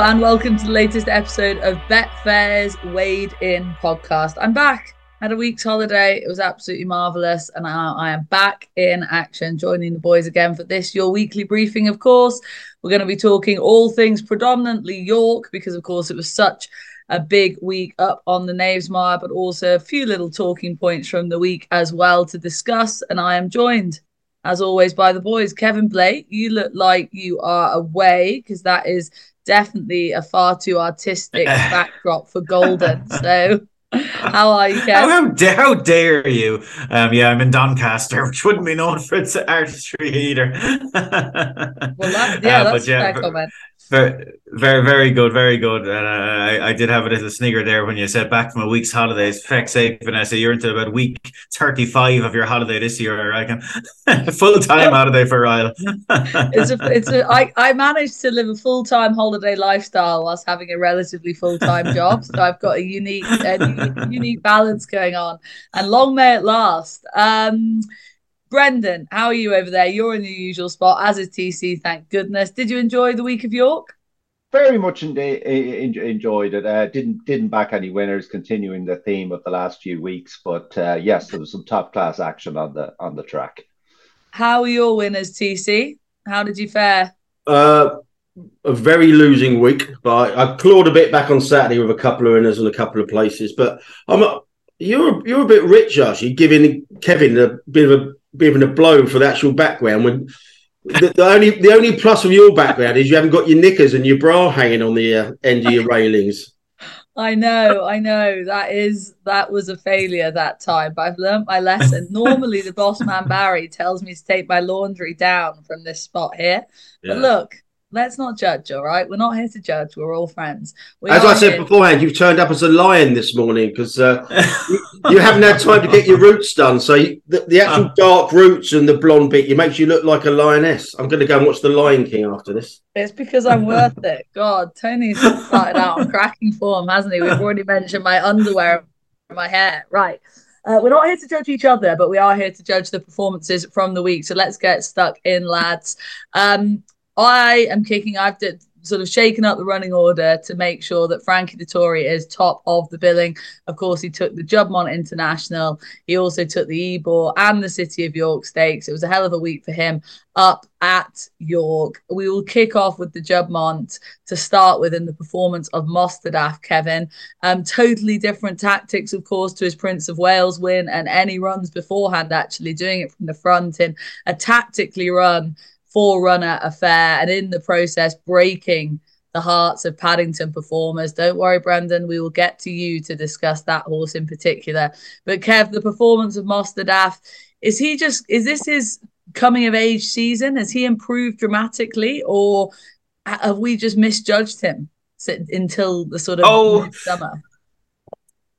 And welcome to the latest episode of Betfair's Weighed In podcast. I'm back. Had a week's holiday. It was absolutely marvelous, and I, I am back in action, joining the boys again for this your weekly briefing. Of course, we're going to be talking all things predominantly York because, of course, it was such a big week up on the Knavesmire, but also a few little talking points from the week as well to discuss. And I am joined as always, by the boys. Kevin Blake, you look like you are away because that is definitely a far too artistic backdrop for Golden. So. How are you, Kev? How, how, how, dare you? Um, yeah, I'm in Doncaster, which wouldn't be known for its artistry either. well, that, yeah, uh, that's yeah, a fair comment. Very, very, very good, very good. And uh, I, I did have a little snigger there when you said back from a week's holidays. Feck's sake, Vanessa, you're into about week 35 of your holiday this year, I reckon. full time holiday for Ryle. it's a, it's a, I, I managed to live a full time holiday lifestyle whilst having a relatively full time job. So I've got a unique, a unique balance going on. And long may it last. Um, Brendan, how are you over there? You're in the usual spot, as is TC, thank goodness. Did you enjoy the week of York? Very much enjoyed it. Uh, didn't didn't back any winners, continuing the theme of the last few weeks. But uh, yes, there was some top class action on the on the track. How are your winners, TC? How did you fare? Uh, a very losing week, but I, I, clawed a bit back on Saturday with a couple of winners and a couple of places. But I'm a, you're you're a bit rich, actually, giving Kevin a bit of a giving a blow for the actual background when the, the, only the only plus of your background is you haven't got your knickers and your bra hanging on the uh, end of your railings. I know, I know. That is that was a failure that time, but I've learned my lesson. Normally, the boss man Barry tells me to take my laundry down from this spot here, yeah. but look, let's not judge, all right? We're not here to judge. We're all friends. We as I said here... beforehand, you've turned up as a lion this morning because uh, you, you, haven't had time to get your roots done. So you, the, the, actual uh. dark roots and the blonde bit, it makes you look like a lioness. I'm going to go and watch The Lion King after this. It's because I'm worth it. God, Tony's started out on cracking form, hasn't he? We've already mentioned my underwear and my hair. Right. Uh, we're not here to judge each other, but we are here to judge the performances from the week. So let's get stuck in, lads. Um, I am kicking. I've did, sort of shaken up the running order to make sure that Frankie Dettori is top of the billing. Of course, he took the Juddmonte International. He also took the Ebor and the City of York Stakes. It was a hell of a week for him up at York. We will kick off with the Juddmonte to start with in the performance of Mostahdaf, Kevin. Um, totally different tactics, of course, to his Prince of Wales win and any runs beforehand, actually doing it from the front in a tactically run forerunner affair and in the process breaking the hearts of Paddington performers. Don't worry, Brendan, we will get to you to discuss that horse in particular. But Kev, the performance of Mostahdaf, is he just is this his coming of age season? Has he improved dramatically or have we just misjudged him until the sort of oh. summer?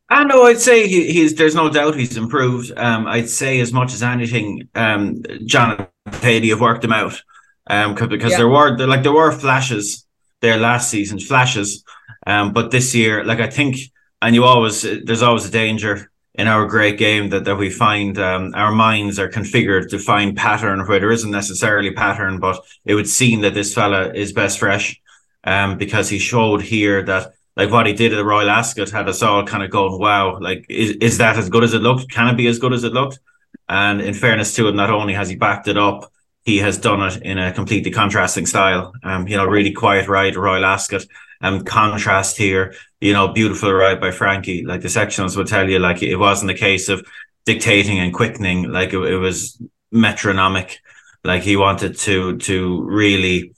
I know. I'd say he, he's. There's no doubt he's improved. Um, I'd say as much as anything, um, John Thady have worked him out. Um, because yeah. there were there, like there were flashes there last season, flashes. Um, but this year, like I think, and you always there's always a danger in our great game that that we find um, our minds are configured to find pattern where there isn't necessarily pattern, but it would seem that this fella is best fresh, um, because he showed here that like what he did at the Royal Ascot had us all kind of going, wow, like is, is that as good as it looked? Can it be as good as it looked? And in fairness to him, not only has he backed it up, he has done it in a completely contrasting style. Um, you know, really quiet ride, Royal Ascot. Um, contrast here, you know, beautiful ride by Frankie. Like the sectionals would tell you, like it wasn't a case of dictating and quickening, like it, it was metronomic. Like he wanted to to really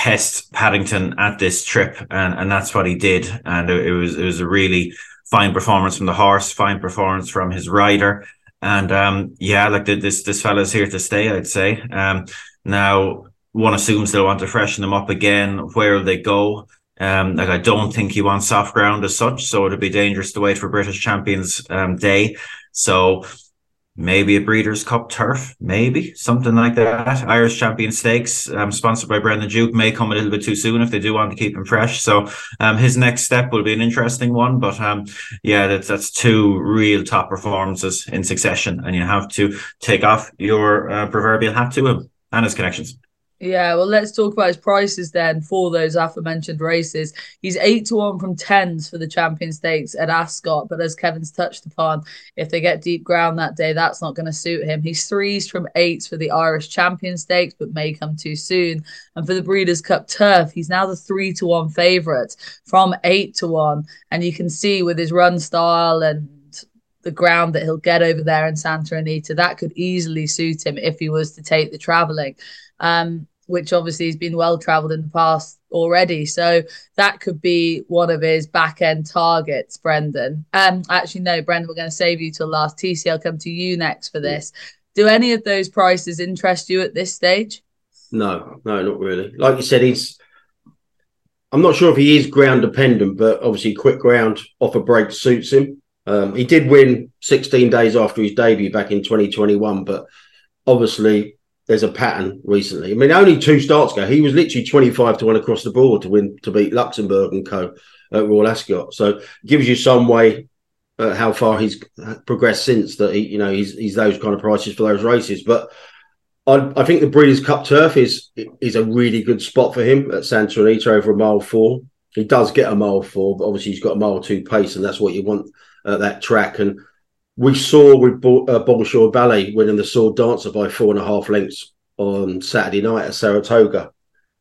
test Paddington at this trip, and and that's what he did. And it, it was it was a really fine performance from the horse, fine performance from his rider, and um, yeah, like the, this this fella's here to stay. I'd say. Um, now one assumes they'll want to freshen them up again. Where will they go? Um, like I don't think he wants soft ground as such, so it'd be dangerous to wait for British Champions um, Day. So maybe a Breeders' Cup turf, maybe something like that. Irish Champion Stakes, um, sponsored by Brendan Duke, may come a little bit too soon if they do want to keep him fresh. So um, his next step will be an interesting one. But um, yeah, that's that's two real top performances in succession, and you have to take off your uh, proverbial hat to him and his connections. Yeah, well, let's talk about his prices then for those aforementioned races. He's eight to one from tens for the Champion Stakes at Ascot, but as Kevin's touched upon, if they get deep ground that day, that's not going to suit him. He's threes from eights for the Irish Champion Stakes, but may come too soon. And for the Breeders' Cup Turf, he's now the three to one favourite from eight to one, and you can see with his run style and the ground that he'll get over there in Santa Anita, that could easily suit him if he was to take the travelling. Um, which obviously has been well traveled in the past already. So that could be one of his back end targets, Brendan. Um, actually, no, Brendan, we're going to save you till last. TC, I'll come to you next for this. Do any of those prices interest you at this stage? No, no, not really. Like you said, he's. I'm not sure if he is ground dependent, but obviously, quick ground off a break suits him. Um, he did win 16 days after his debut back in 2021, but obviously there's a pattern recently. I mean, only two starts ago, he was literally 25 to one across the board to win to beat Luxembourg and co at Royal Ascot. So gives you some way uh, how far he's progressed since that. He, you know, he's he's those kind of prices for those races. But I, I think the Breeders' Cup turf is is a really good spot for him at Santa Anita over a mile four. He does get a mile four, but obviously he's got a mile two pace, and that's what you want at that track. And we saw with Bo- uh, Ballet winning the Sword Dancer by four and a half lengths on Saturday night at Saratoga.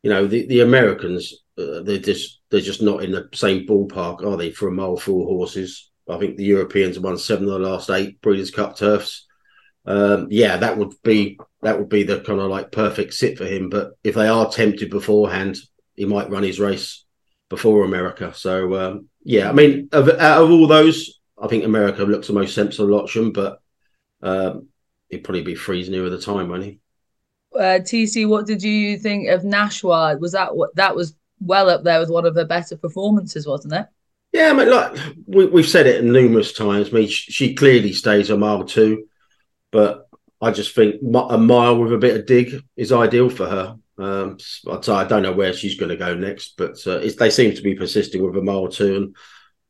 You know, the, the Americans, uh, they're just they're just not in the same ballpark, are they? For a mile full horses, I think the Europeans have won seven of the last eight Breeders' Cup turfs. Um, yeah, that would be that would be the kind of like perfect sit for him. But if they are tempted beforehand, he might run his race before America. So um, yeah, I mean, of, out of all those, I think America looks the most sensible option, but um, he'd probably be freezing nearer the time, won't he? Uh, TC, what did you think of Nashwa? Was that what that was well up there with one of her better performances, wasn't it? Yeah, I mean, like we, have said it numerous times. I mean, she, she, clearly stays a mile two, but I just think a mile with a bit of dig is ideal for her. Um, I don't know where she's going to go next, but uh, they seem to be persisting with a mile two, and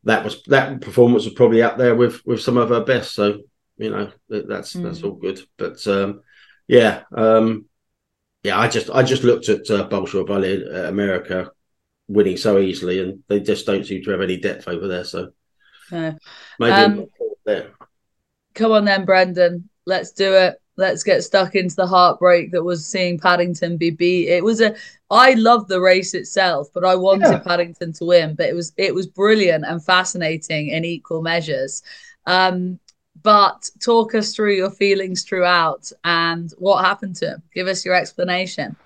that was that performance was probably up there with with some of her best. So you know that's mm. that's all good. But um, yeah, um, yeah, I just I just looked at uh, Bolshoi Ballet uh, America winning so easily, and they just don't seem to have any depth over there. So no. maybe um, there. Come on then, Brendan. Let's do it let's get stuck into the heartbreak that was seeing Paddington be beat. It was a I love the race itself, but I wanted yeah. Paddington to win. But it was it was brilliant and fascinating in equal measures. Um, but talk us through your feelings throughout and what happened to him. Give us your explanation.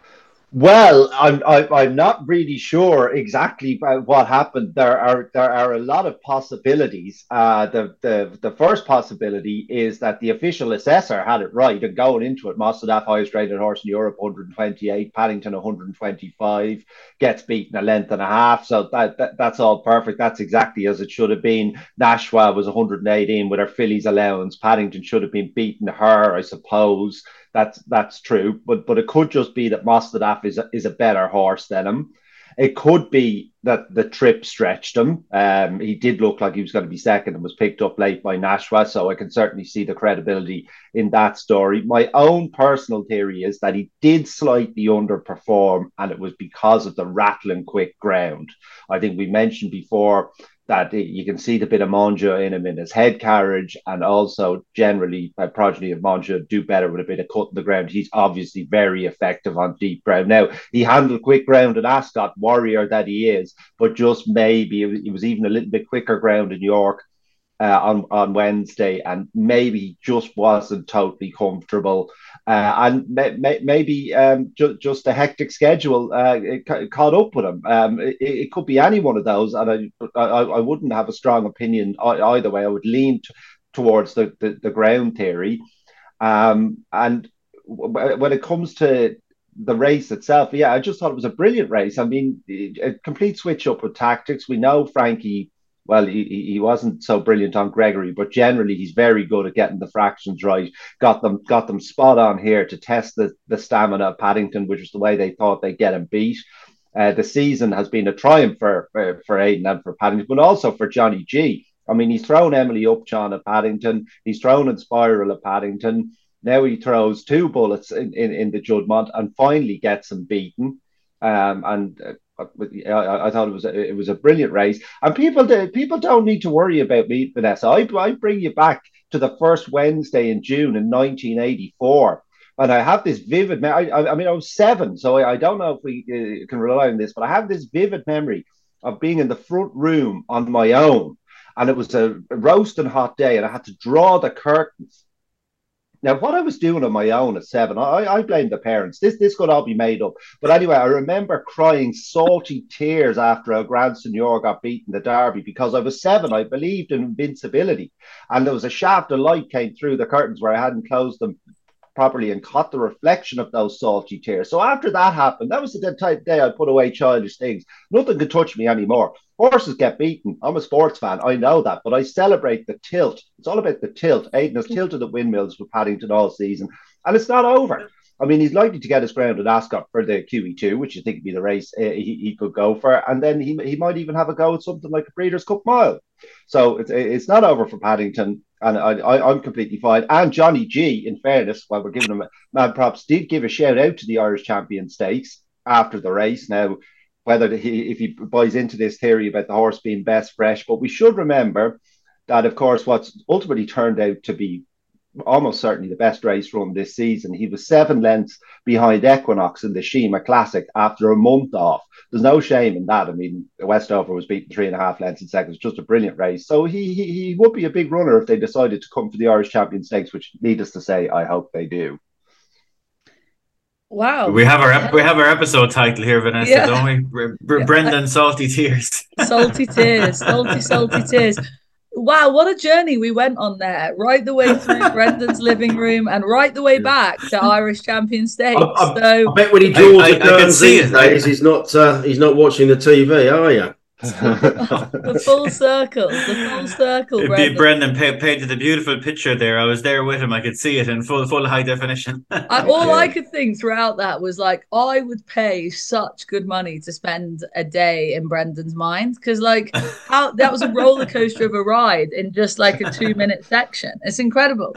Well, I'm I, am not really sure exactly what happened. There are there are a lot of possibilities. Uh, the the the first possibility is that the official assessor had it right, and going into it, Mostahdaf highest rated horse in Europe, 128, Paddington 125, gets beaten a length and a half. So that, that that's all perfect. That's exactly as it should have been. Nashwa was 118 with her fillies allowance. Paddington should have been beaten her, I suppose. That's that's true, but but it could just be that Mostahdaf is a, is a better horse than him. It could be that the trip stretched him. Um, he did look like he was going to be second and was picked up late by Nashwa, so I can certainly see the credibility in that story. My own personal theory is that he did slightly underperform, and it was because of the rattling quick ground. I think we mentioned before that you can see the bit of Monja in him in his head carriage, and also generally by progeny of Monja do better with a bit of cut in the ground. He's obviously very effective on deep ground. Now he handled quick ground at Ascot, warrior that he is, but just maybe he was even a little bit quicker ground in York. Uh, on on Wednesday, and maybe just wasn't totally comfortable uh, and may, may, maybe um, ju- just a hectic schedule uh, ca- caught up with him. Um, it, it, could be any one of those, and I, I, I wouldn't have a strong opinion either way. I would lean t- towards the, the, the ground theory. Um, and w- when it comes to the race itself, yeah, I just thought it was a brilliant race. I mean, a complete switch up with tactics. We know Frankie well, he, he wasn't so brilliant on Gregory, but generally he's very good at getting the fractions right. Got them got them spot on here to test the, the stamina of Paddington, which is the way they thought they'd get him beat. Uh, the season has been a triumph for, for, for Aidan and for Paddington, but also for Johnny G. I mean, he's thrown Emily Upjohn at Paddington, he's thrown Inspiral at Paddington. Now he throws two bullets in, in, in the Juddmonte and finally gets him beaten. Um, and uh, I, I, thought it was a, it was a brilliant race. And people people don't need to worry about me, Vanessa. I, I bring you back to the first Wednesday in June in 1984. And I have this vivid, I, I mean, I was seven, so I, I don't know if we uh, can rely on this, but I have this vivid memory of being in the front room on my own. And it was a roasting hot day, and I had to draw the curtains now, what I was doing on my own at seven, I, I blame the parents. This this could all be made up. But anyway, I remember crying salty tears after a Gran Senor got beaten the Derby because I was seven. I believed in invincibility, and there was a shaft of light came through the curtains where I hadn't closed them properly and caught the reflection of those salty tears. So after that happened, that was the type day I put away childish things. Nothing could touch me anymore. Horses get beaten. I'm a sports fan. I know that, but I celebrate the tilt. It's all about the tilt. Aidan has tilted at windmills with Paddington all season, and it's not over. I mean, he's likely to get his ground at Ascot for the QE2, which you think would be the race uh, he, he could go for. And then he, he might even have a go at something like a Breeders' Cup Mile. So it's, it's not over for Paddington and I, am completely fine. And Johnny G, in fairness, while we're giving him mad props, did give a shout out to the Irish Champion Stakes after the race. Now, whether he if he buys into this theory about the horse being best fresh, but we should remember that, of course, what's ultimately turned out to be almost certainly the best race run this season. He was seven lengths behind Equinox in the Sheema Classic after a month off. There's no shame in that. I mean, Westover was beaten three and a half lengths in seconds, just a brilliant race. So he, he he would be a big runner if they decided to come for the Irish Champion Stakes, which needless to say, I hope they do. Wow. We have our we have our episode title here, Vanessa, yeah. don't we? yeah. Brendan Salty Tears. Salty Tears. Salty, salty tears. Wow, what a journey we went on there. Right the way through Brendan's living room and right the way back to Irish Champion Stakes. I, I, so I bet when he draws I, the curtains these days, he's not uh, he's not watching the TV, are you? The full circle, the full circle. It, Brendan, Brendan painted a beautiful picture there. I was there with him. I could see it in full, full high definition. I, all I could think throughout that was like, I would pay such good money to spend a day in Brendan's mind because, like, how that was a roller coaster of a ride in just like a two minute section. It's incredible.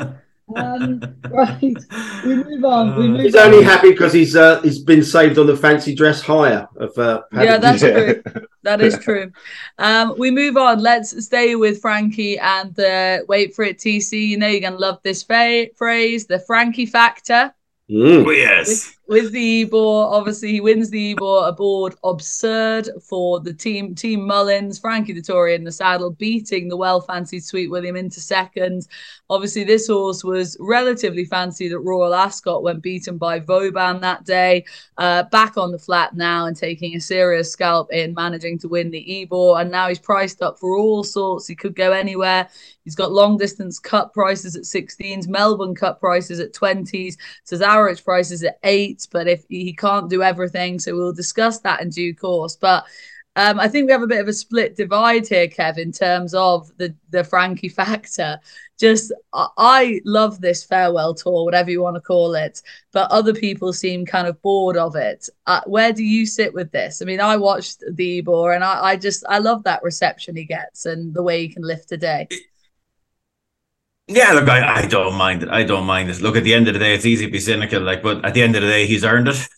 Um, right, we move on. We move he's on. only happy because he's uh, he's been saved on the fancy dress hire of. Uh, yeah, that's true. That is true. Um, we move on. Let's stay with Frankie and the wait for it TC. You know you're gonna love this fa- phrase, the Frankie factor. Mm. Oh, yes with the Ebor. Obviously, he wins the Ebor aboard Absurde for the team. Team Mullins, Frankie Dettori in the saddle, beating the well fancied Sweet William into second. Obviously, this horse was relatively fancied at Royal Ascot when beaten by Vauban that day. Uh, back on the flat now and taking a serious scalp in managing to win the Ebor. And now he's priced up for all sorts. He could go anywhere. He's got Long Distance Cup prices at 16s, Melbourne Cup prices at 20s, Cesarewitch prices at 8 but if he can't do everything, so we'll discuss that in due course. But um, I think we have a bit of a split divide here, Kev, in terms of the the Frankie factor. Just I love this farewell tour, whatever you want to call it, but other people seem kind of bored of it. Uh, where do you sit with this? I mean, I watched the Ebor, and I, I just I love that reception he gets and the way he can lift a day. Yeah, look, I, I don't mind it. I don't mind it. Look, at the end of the day, it's easy to be cynical, like, but at the end of the day, he's earned it.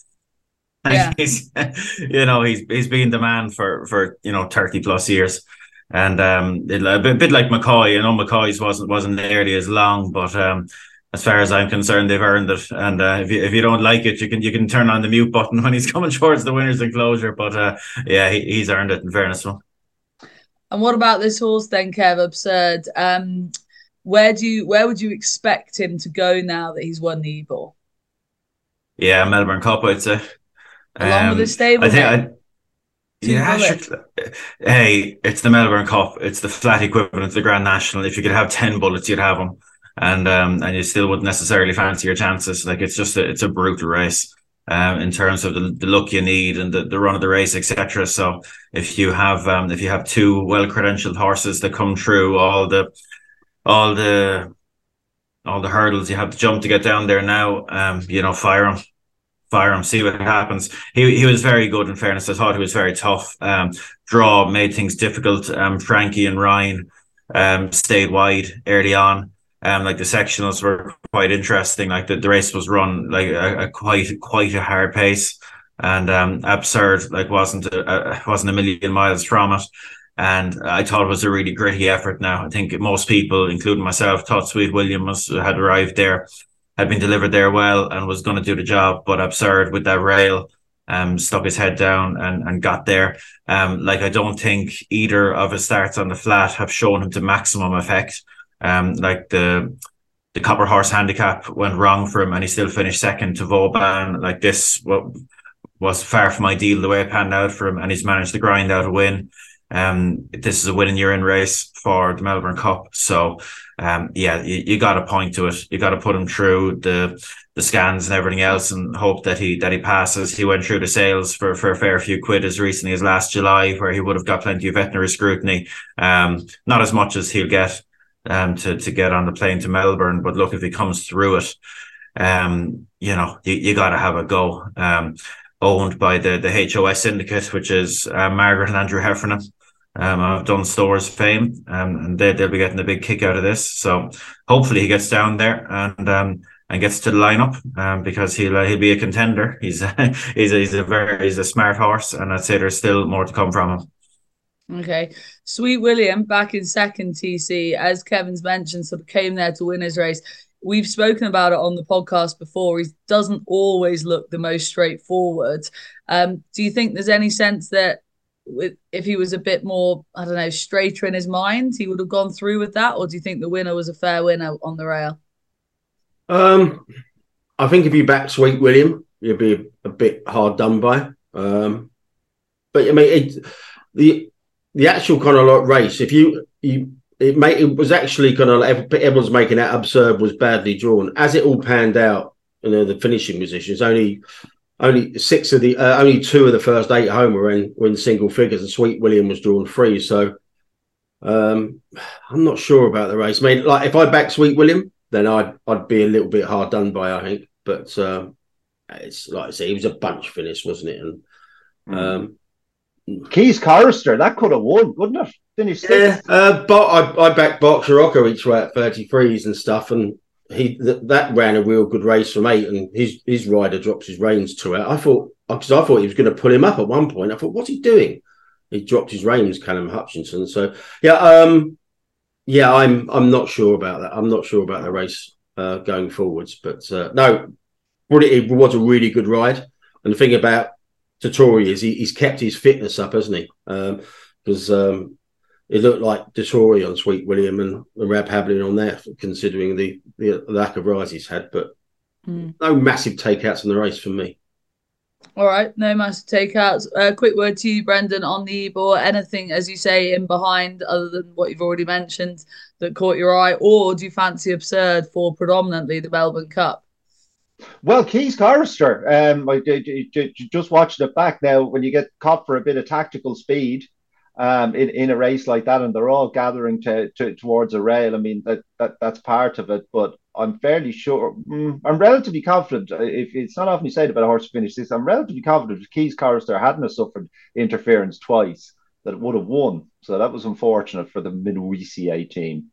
Yeah. he's, you know, he's he's been the man for for you know thirty plus years, and um, it, a bit, a bit like McCoy. You know, McCoy's wasn't wasn't nearly as long, but um, as far as I'm concerned, they've earned it. And uh, if you if you don't like it, you can you can turn on the mute button when he's coming towards the winners enclosure. But uh, yeah, he, he's earned it. In fairness, And what about this horse then, Kev? Absurde. Um, where do you where would you expect him to go now that he's won the Ebor? Yeah, Melbourne Cup, I'd say. Along um, with his stable. I think I, yeah, sure. Hey, it's the Melbourne Cup. It's the flat equivalent of the Grand National. If you could have ten bullets, you'd have them, and um, and you still wouldn't necessarily fancy your chances. Like it's just a, it's a brutal race. Um, in terms of the, the look you need and the, the run of the race, etc. So if you have um, if you have two well credentialed horses that come through all the all the all the hurdles you have to jump to get down there now. Um, you know, fire him, fire him, see what happens. He he was very good. In fairness, I thought he was very tough. Um, draw made things difficult. Um, Frankie and Ryan um stayed wide early on. Um, like the sectionals were quite interesting. Like the, the race was run like a, a quite quite a hard pace, and um, Absurde. Like wasn't a, a, wasn't a million miles from it. And I thought it was a really gritty effort. Now I think most people, including myself, thought Sweet William was had arrived there, had been delivered there well, and was going to do the job. But Absurde with that rail um, stuck his head down and, and got there. Um, like I don't think either of his starts on the flat have shown him to maximum effect. Um, like the the Copper Horse handicap went wrong for him, and he still finished second to Vauban. Like this, what was far from ideal the way it panned out for him, and he's managed to grind out a win. Um, this is a win in year in race for the Melbourne Cup. So, um, yeah, you, you got to point to it. You got to put him through the the scans and everything else, and hope that he that he passes. He went through the sales for for a fair few quid as recently as last July, where he would have got plenty of veterinary scrutiny. Um, not as much as he'll get um to to get on the plane to Melbourne, but look if he comes through it, um, you know, you, you got to have a go. Um, owned by the the HOS syndicate, which is uh, Margaret and Andrew Heffernan um, of Dunnes Stores fame, um, and they, they'll be getting a big kick out of this. So hopefully he gets down there and um, and gets to the lineup um, because he'll uh, he'll be a contender. He's a, he's a, he's a very he's a smart horse, and I'd say there's still more to come from him. Okay, Sweet William back in second TC, as Kevin's mentioned, sort of came there to win his race. We've spoken about it on the podcast before. He doesn't always look the most straightforward. Um, do you think there's any sense that with if he was a bit more, I don't know, straighter in his mind, he would have gone through with that, or do you think the winner was a fair winner on the rail? Um, I think if you back Sweet William, you'd be a, bit hard done by. Um, but I mean, it, the the actual kind of like race, if you you it made it was actually kind of like everyone's making that Absurde was badly drawn as it all panned out. You know, the finishing positions only only six of the uh, only two of the first eight home were in were in single figures, and Sweet William was drawn free. So um, I'm not sure about the race. I mean, like if I back Sweet William, then I'd I'd be a little bit hard done by. I think, but um, it's like I say, it was a bunch finish, wasn't it? And hmm. um, Keys Chorister that could have won, couldn't it? Finished yeah, uh, but I I backed Boxer Rocker each way at 33s and stuff, and he th- that ran a real good race from eight, and his his rider drops his reins to it. I thought because I thought he was going to pull him up at one point. I thought, what's he doing? He dropped his reins, Callum Hutchinson. So yeah, um, yeah, I'm I'm not sure about that. I'm not sure about the race uh, going forwards, but uh, no, really it was a really good ride. And the thing about Dettori is he, he's kept his fitness up, hasn't he? Um because um, um, it looked like Dettori on Sweet William and, and Rab Havlin on there, considering the, the lack of rise he's had. But mm. no massive takeouts in the race for me. All right, no massive takeouts. A uh, quick word to you, Brendan, on the Ebor. Anything, as you say, in behind other than what you've already mentioned that caught your eye, or do you fancy Absurde for predominantly the Melbourne Cup? Well, Keys Chorister, um, I, I, I, just watching it back now. When you get caught for a bit of tactical speed, um, in, in a race like that, and they're all gathering to, to towards a rail. I mean that, that that's part of it, but I'm fairly sure. Mm, I'm relatively confident. Uh, if it's not often you say it about a horse finish this, I'm relatively confident if Keys Chorister hadn't have suffered interference twice, that it would have won. So that was unfortunate for the Minwisier team.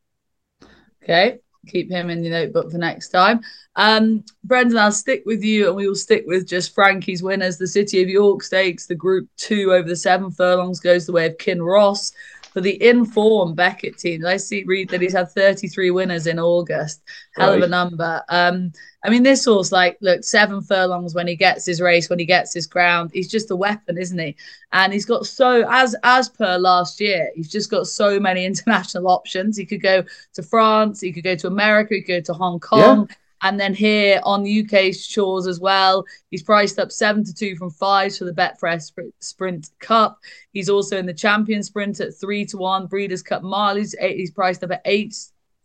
Okay keep him in the notebook for next time. Um, Brendan, I'll stick with you and we will stick with just Frankie's winners. The City of York Stakes, the Group 2 over the seven furlongs goes the way of Kinross for the Inform Beckett team. I see read that he's had 33 winners in August. Hell right. of a number. Um, I mean, this horse, like, look, seven furlongs when he gets his race, when he gets his ground, he's just a weapon, isn't he? And he's got so, as as per last year, he's just got so many international options. He could go to France, he could go to America, he could go to Hong Kong. Yeah. And then here on the UK shores as well, he's priced up seven to two from fives for the Betfred Sprint Cup. He's also in the Champion Sprint at three to one. Breeders' Cup he's, eight, he's priced up at eight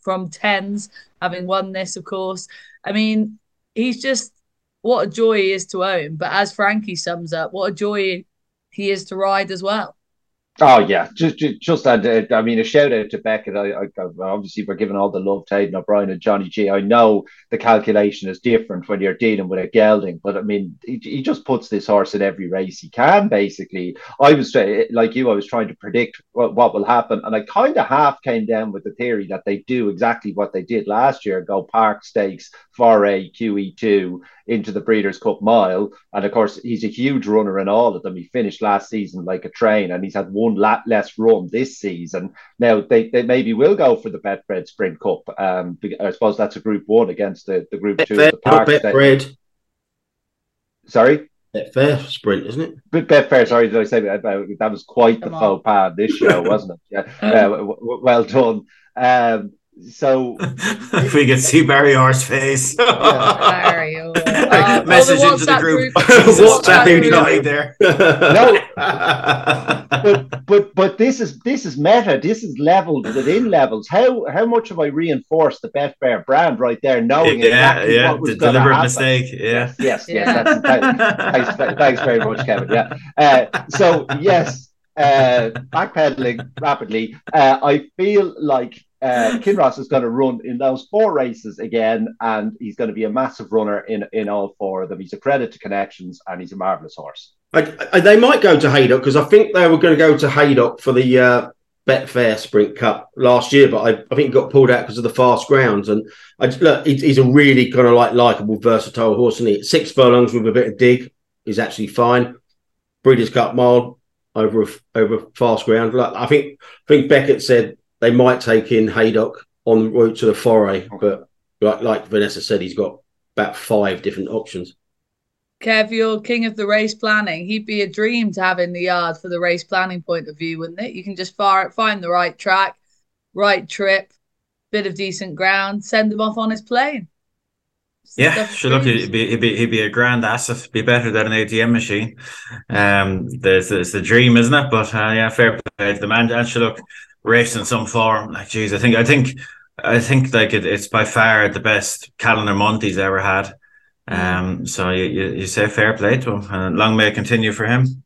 from tens, having won this, of course. I mean, he's just what a joy he is to own. But as Frankie sums up, what a joy he is to ride as well. Oh yeah, just just, just uh, I mean a shout out to Beckett. I, I, obviously we're giving all the love to Aidan O'Brien and Johnny G. I know the calculation is different when you're dealing with a gelding, but I mean he, he just puts this horse in every race he can. Basically, I was like you, I was trying to predict what, what will happen, and I kind of half came down with the theory that they do exactly what they did last year: go Park Stakes, Forêt, QE two, into the Breeders' Cup Mile. And of course, he's a huge runner in all of them. He finished last season like a train, and he's had one lap less run this season. Now they, they maybe will go for the Betfred Sprint Cup. Um, I suppose that's a Group One against the, the Group Two. Bet, the Park Betfred. Sorry. Betfair sprint, isn't it? But Betfair, sorry, did I say that? That was quite the faux pas this show, wasn't it? Yeah, uh, well done. Um, so if we could see Barry Orr's face, Barry, oh. uh, message into the group. WhatsApp inside there. no, but but but this is this is meta. This is leveled within levels. How how much have I reinforced the Betfair brand right there, knowing yeah, exactly yeah, what was the deliberate happen. mistake. Yeah, yes, yes, yeah. yes. That's, thanks, thanks very much, Kevin. Yeah. Uh, so yes. Uh, backpedaling rapidly, uh, I feel like uh, Kinross is going to run in those four races again, and he's going to be a massive runner in in all four of them. He's a credit to connections, and he's a marvelous horse. I, I, they might go to Haydock because I think they were going to go to Haydock for the uh, Betfair Sprint Cup last year, but I, I think he got pulled out because of the fast grounds. And I, look, he's a really kind of like likable, versatile horse, and he six furlongs with a bit of dig is actually fine. Breeders' Cup Mile over over fast ground. Like, I think I think Beckett said they might take in Haydock on the route to the Forêt, but like, like Vanessa said, he's got about five different options. Kev, you're king of the race planning. He'd be a dream to have in the yard for the race planning point of view, wouldn't it? You can just fire, find the right track, right trip, bit of decent ground, send him off on his plane. Yeah, sure. Look, he'd be, he'd be he'd be a grand asset. Be better than an ATM machine. Um, there's, there's the dream, isn't it? But uh, yeah, fair play to the man. And sure, look, race in some form. Like, geez, I think, I think, I think like it, it's by far the best calendar month he's ever had. Mm. Um, so you, you, you say fair play to him, and long may it continue for him.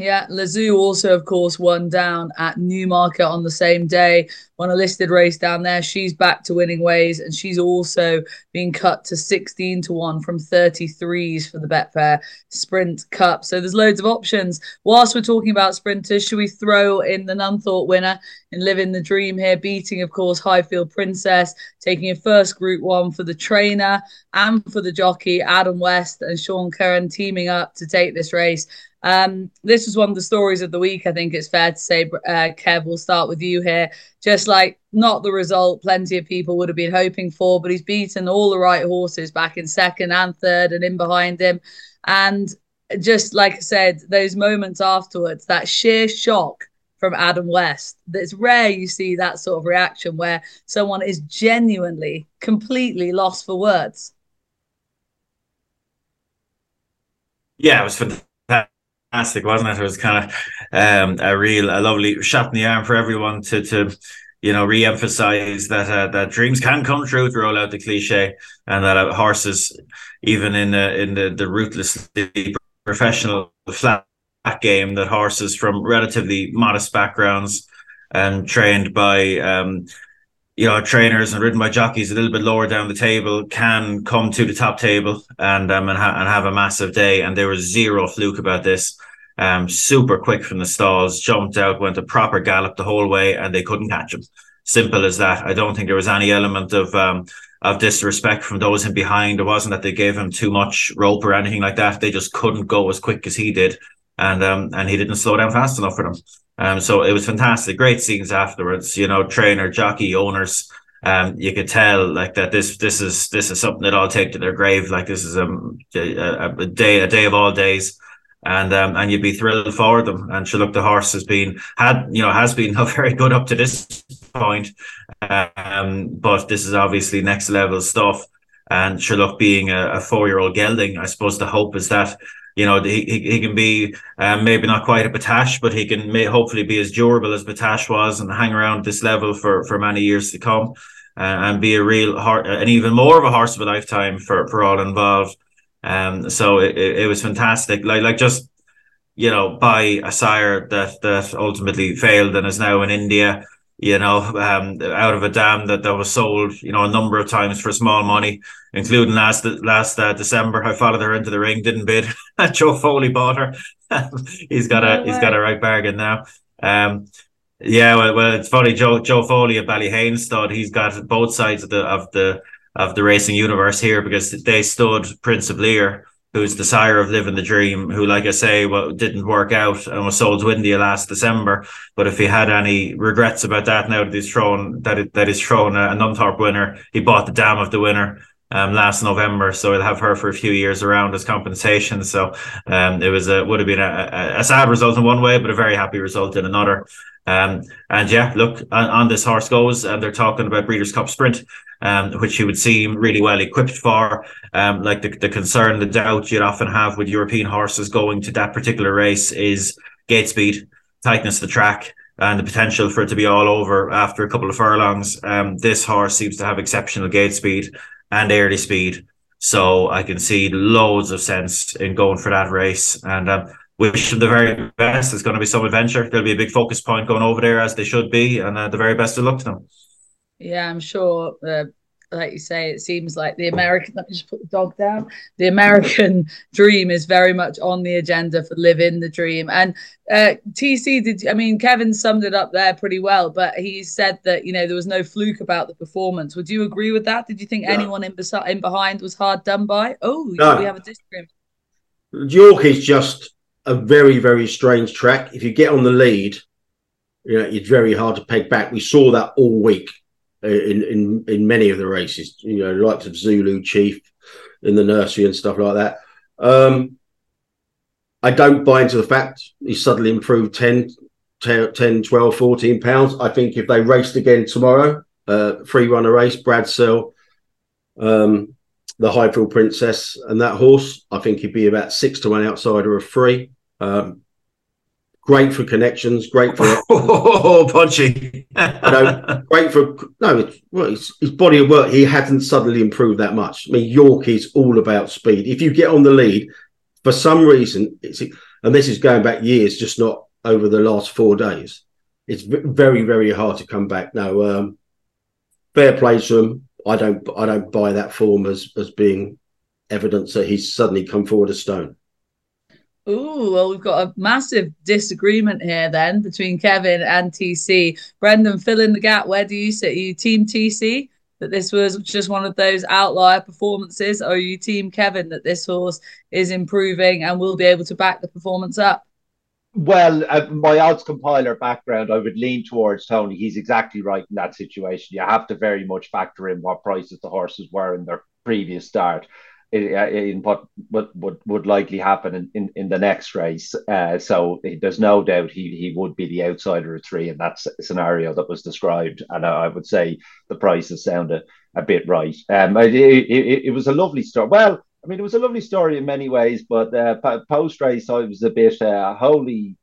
Yeah, Lezoo also, of course, won down at Newmarket on the same day. Won a listed race down there. She's back to winning ways, and she's also been cut to 16 to 1 from 33s for the Betfair Sprint Cup. So there's loads of options. Whilst we're talking about sprinters, should we throw in the Nunthorpe winner and Live In The Dream here, beating, of course, Highfield Princess, taking a first group one for the trainer and for the jockey, Adam West and Sean Kirrane teaming up to take this race. Um, this was one of the stories of the week. I think it's fair to say, uh, Kev, we'll start with you here. Just like not the result plenty of people would have been hoping for, but he's beaten all the right horses back in second and third and in behind him. And just like I said, those moments afterwards, that sheer shock from Adam West. It's rare you see that sort of reaction where someone is genuinely, completely lost for words. Yeah, it was fantastic fantastic, wasn't it? It was kind of um, a real, a lovely shot in the arm for everyone to to you know re-emphasize that uh, that dreams can come true to roll out the cliche, and that uh, horses, even in the in the the ruthlessly professional flat game, that horses from relatively modest backgrounds and trained by um, you know trainers and ridden by jockeys a little bit lower down the table can come to the top table and um and, ha- and have a massive day. And there was zero fluke about this. Um super quick from the stalls jumped out went a proper gallop the whole way and they couldn't catch him. Simple as that. I don't think there was any element of um of disrespect from those in behind. It wasn't that they gave him too much rope or anything like that. They just couldn't go as quick as he did and um and he didn't slow down fast enough for them um, so it was fantastic. Great scenes afterwards. You know, trainer, jockey, owners. Um, you could tell like that. This this is this is something that I'll take to their grave. Like this is a, a, a day a day of all days and um, and you'd be thrilled for them. And sure, look, the horse has been had you know has been not very good up to this point, um, but this is obviously next level stuff. And sure, look, being a, a four year old gelding, I suppose the hope is that you know, he, he can be um, maybe not quite a Battaash, but he can may, hopefully be as durable as Battaash was and hang around this level for, for many years to come uh, and be a real heart and even more of a horse of a lifetime for, for all involved. Um, so it, it, it was fantastic. Like, like just, you know, by a sire that that ultimately failed and is now in India you know, um, out of a dam that, that was sold, you know, a number of times for small money, including last last uh, December. I followed her into the ring, didn't bid. Joe Foley bought her. he's got no a way. he's got a right bargain now. Um, yeah, well, well, it's funny. Joe Joe Foley at Ballyhane stud. He's got both sides of the of the of the racing universe here because they stood Prince of Lir who's the sire of Live In The Dream, who, like I say, well, didn't work out and was sold to India last December. But if he had any regrets about that now that he's thrown that it, that he's thrown a, a Nunthorpe winner, he bought the dam of the winner. Um, last November, so he'll have her for a few years around as compensation. So um, it was a would have been a, a, sad result in one way, but a very happy result in another. Um, and yeah, look, on, on, this horse goes, and they're talking about Breeders' Cup Sprint, um, which he would seem really well equipped for. Um, like the, the concern, the doubt you'd often have with European horses going to that particular race is gate speed, tightness of the track, and the potential for it to be all over after a couple of furlongs. Um, this horse seems to have exceptional gate speed and early speed. So I can see loads of sense in going for that race. And um, wish them the very best. It's going to be some adventure. There'll be a big focus point going over there as they should be, and uh, the very best of luck to them. Yeah, I'm sure. Uh, like you say, it seems like the American. Let me just put the dog down. The American dream is very much on the agenda for Live In The Dream. And uh, TC did. I mean, Kevin summed it up there pretty well. But he said that you know there was no fluke about the performance. Would you agree with that? Did you think anyone in, in behind was hard done by? Oh, no. we have a disagreement. York is just a very, very strange track. If you get on the lead, you know, it's very hard to peg back. We saw that all week in in in many of the races. You know, likes of Zulu Chief in the nursery and stuff like that. Um, I don't buy into the fact he suddenly improved 10, 10, 12, 14 pounds. I think if they raced again tomorrow, uh, free runner race, Brad um, the Highfield Princess and that horse. I think he'd be about six to one outsider of three. Um, great for connections, great for oh, punchy. you know, great for no, well, his, his, body of work. He hasn't suddenly improved that much. I mean, York is all about speed. If you get on the lead, for some reason, it's and this is going back years, just not over the last four days. It's very, very hard to come back. No, um, fair play to him. I don't I don't buy that form as as being evidence that he's suddenly come forward a stone. Oh, well, we've got a massive disagreement here then between Kevin and TC. Brendan, fill in the gap. Where do you sit? Are you team TC that this was just one of those outlier performances? Or are you team Kevin that this horse is improving and will be able to back the performance up? Well, uh, my odds compiler background, I would lean towards Tony. He's exactly right in that situation. You have to very much factor in what prices the horses were in their previous start, in, what what would, would likely happen in, in, in the next race. Uh, so there's no doubt he he would be the outsider of three in that scenario that was described. And I, I would say the prices sound a, a bit right. Um, it, it, it was a lovely story. Well, I mean, it was a lovely story in many ways, but uh, post race, I was a bit uh, holy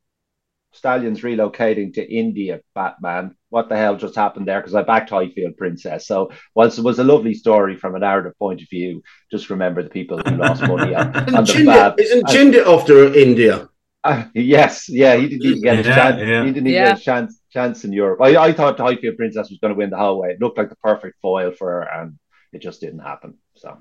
stallions relocating to India, Batman. What the hell just happened there? Because I backed Highfield Princess. So, whilst it was a lovely story from an narrative point of view, just remember the people who lost money on, on the fab. Isn't Jinder after India? Uh, yes, yeah, he didn't even get a chance. Yeah. He didn't even yeah. get a chance chance in Europe. I, I thought Highfield Princess was going to win the whole way. It looked like the perfect foil for her, and it just didn't happen. So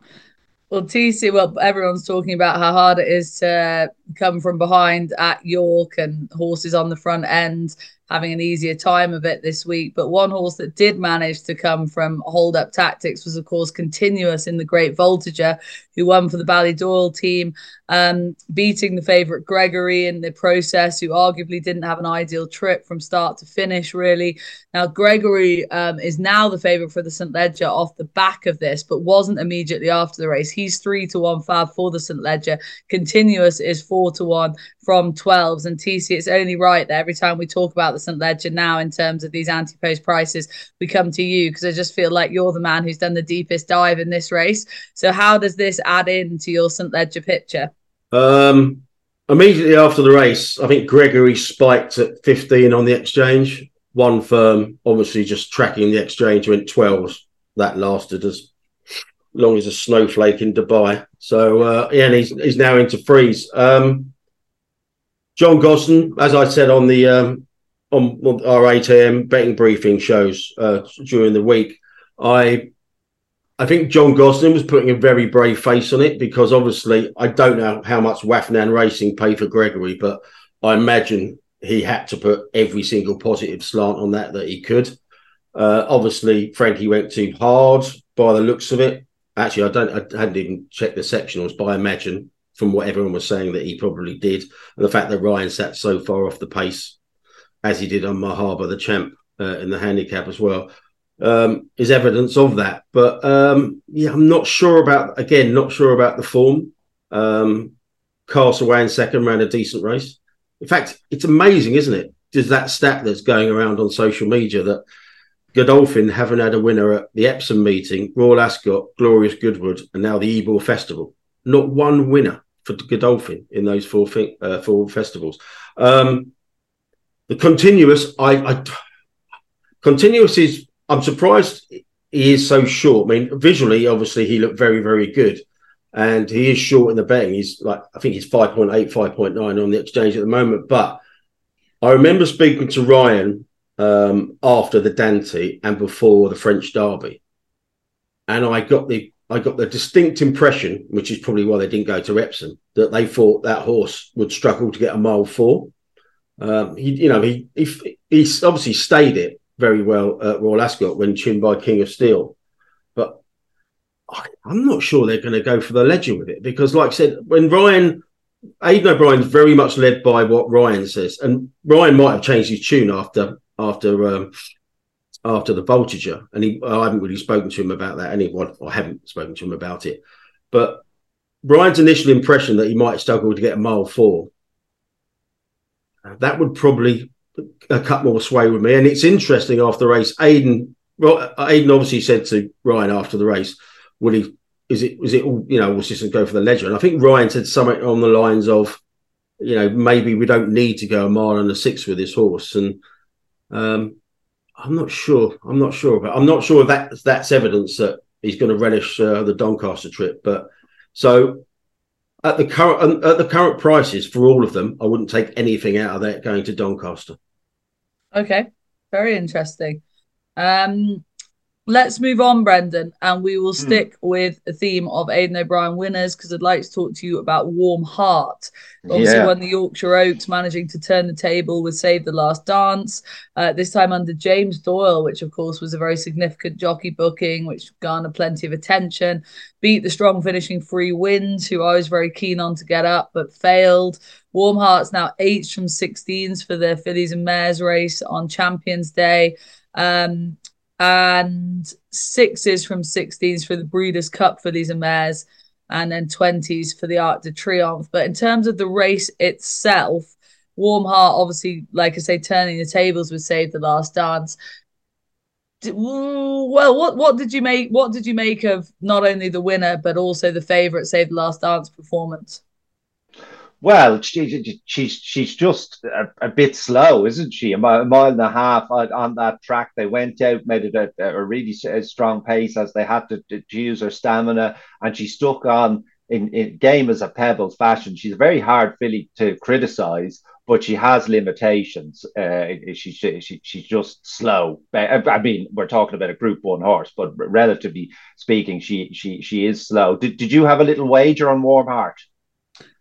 well, TC, well, everyone's talking about how hard it is to come from behind at York and horses on the front end having an easier time of it this week. But one horse that did manage to come from hold up tactics was, of course, continuous in the Great Voltigeur, who won for the Ballydoyle team, um, beating the favourite Gregory in the process, who arguably didn't have an ideal trip from start to finish, really. Now, Gregory um, is now the favourite for the St. Leger off the back of this, but wasn't immediately after the race. He's three to one fab for the St. Leger. Continuous is four to one from 12s and TC. It's only right that every time we talk about the St. Leger now in terms of these anti post prices, we come to you because I just feel like you're the man who's done the deepest dive in this race. So, how does this add in to your St. Leger picture? Um, immediately after the race, I think Gregory spiked at 15 on the exchange. One firm, obviously, just tracking the exchange, went 12s. That lasted as long as a snowflake in Dubai. So, uh, yeah, and he's, he's now into freeze. Um, John Gosden, as I said on the um, on, our 8 a.m. betting briefing shows uh, during the week, I I think John Gosden was putting a very brave face on it because obviously I don't know how much Wafnan Racing pay for Gregory, but I imagine he had to put every single positive slant on that that he could. Uh, obviously, Frankie went too hard by the looks of it. Actually, I don't. I hadn't even checked the sectionals, but I imagine from what everyone was saying that he probably did, and the fact that Ryan sat so far off the pace as he did on Mahaba, the champ, uh, in the handicap as well, um, is evidence of that. But um, yeah, I'm not sure about again, not sure about the form. Um, Castlereagh in second ran a decent race. In fact, it's amazing, isn't it? There's that stat that's going around on social media that Godolphin haven't had a winner at the Epsom meeting, Royal Ascot, Glorious Goodwood, and now the Ebor Festival. Not one winner for Godolphin in those four uh, four festivals. Um, the continuous, I, I continuous is. I'm surprised he is so short. I mean, visually, obviously, he looked very, very good and he is short in the betting. He's like, I think he's 5.8, 5.9 on the exchange at the moment. But I remember speaking to Ryan um, after the Dante and before the French Derby, and I got the I got the distinct impression, which is probably why they didn't go to Epsom, that they thought that horse would struggle to get a mile four. Um, he, you know, he, he he obviously stayed it very well at Royal Ascot when tuned by King of Steel, But I'm not sure they're going to go for the Leger with it because, like I said, when Ryan, Aidan O'Brien's very much led by what Ryan says, and Ryan might have changed his tune after after um, after the Voltigeur, and he, I haven't really spoken to him about that. Anyone, I haven't spoken to him about it, but Ryan's initial impression that he might struggle to get a mile four, that would probably cut more sway with me. And it's interesting after the race, Aidan, well, Aidan obviously said to Ryan after the race would he? Is it? Was it? All, you know, was just go for the Leger? And I think Ryan said something on the lines of, you know, maybe we don't need to go a mile and a six with this horse. And um, I'm not sure. I'm not sure about. I'm not sure that that's evidence that he's going to relish uh, the Doncaster trip. But so at the current at the current prices for all of them, I wouldn't take anything out of that going to Doncaster. Okay, very interesting. Um, let's move on, Brendan, and we will hmm. stick mm. with the theme of Aidan O'Brien winners because I'd like to talk to you about Warm Heart. Obviously, yeah. won the Yorkshire Oaks, managing to turn the table with Save the Last Dance, uh, this time under James Doyle, which of course was a very significant jockey booking, which garnered plenty of attention. Beat the strong finishing Free Winds, who I was very keen on to get up but failed. Warm Heart's now eights from 16s for the fillies and mares race on Champions Day. Um, and sixes from 16s for the Breeders' Cup for these mares, and then 20s for the Arc de Triomphe. But in terms of the race itself, Warm Heart, obviously, like I say, turning the tables with Save the Last Dance. Well, what what did you make? What did you make of not only the winner but also the favourite Save the Last Dance performance? Well, she, she's she's just a, a, bit slow, isn't she? A mile, a mile, and a half on that track. They went out, made it a, a really strong pace as they had to, to, use her stamina, and she stuck on in, in game as a pebbles fashion. She's a very hard filly to criticize, but she has limitations. Uh, she, she, she's just slow. I mean, we're talking about a Group One horse, but relatively speaking, she she she is slow. Did, did you have a little wager on Warm Heart?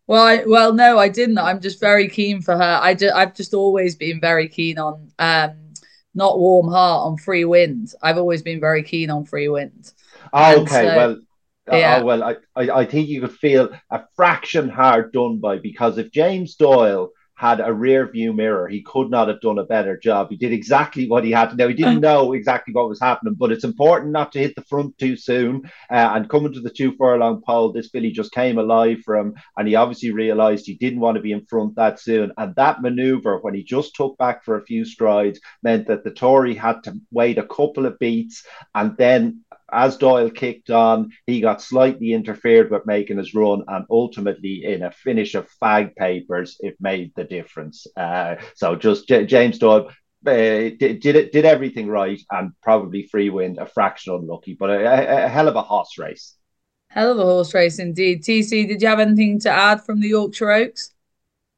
Well, I, well, no, I didn't. I'm just very keen for her. I just, I've just always been very keen on um, not warm heart on free wind. I've always been very keen on free wind. Oh, okay, so, well, uh, yeah. well, I, I, I think you could feel a fraction hard done by because if James Doyle had a rear view mirror. He could not have done a better job. He did exactly what he had to know. He didn't know exactly what was happening, but it's important not to hit the front too soon. Uh, and coming to the two furlong pole, this filly just came alive from, and he obviously realised he didn't want to be in front that soon. And that manoeuvre, when he just took back for a few strides, meant that Dettori had to wait a couple of beats, and then as Doyle kicked on, he got slightly interfered with making his run, and ultimately, in a finish of fag papers, it made the difference. Uh, so just J- James Doyle. Uh, did, did it did everything right and probably free wind a fraction unlucky but a, a, a hell of a horse race hell of a horse race indeed tc did you have anything to add from the yorkshire oaks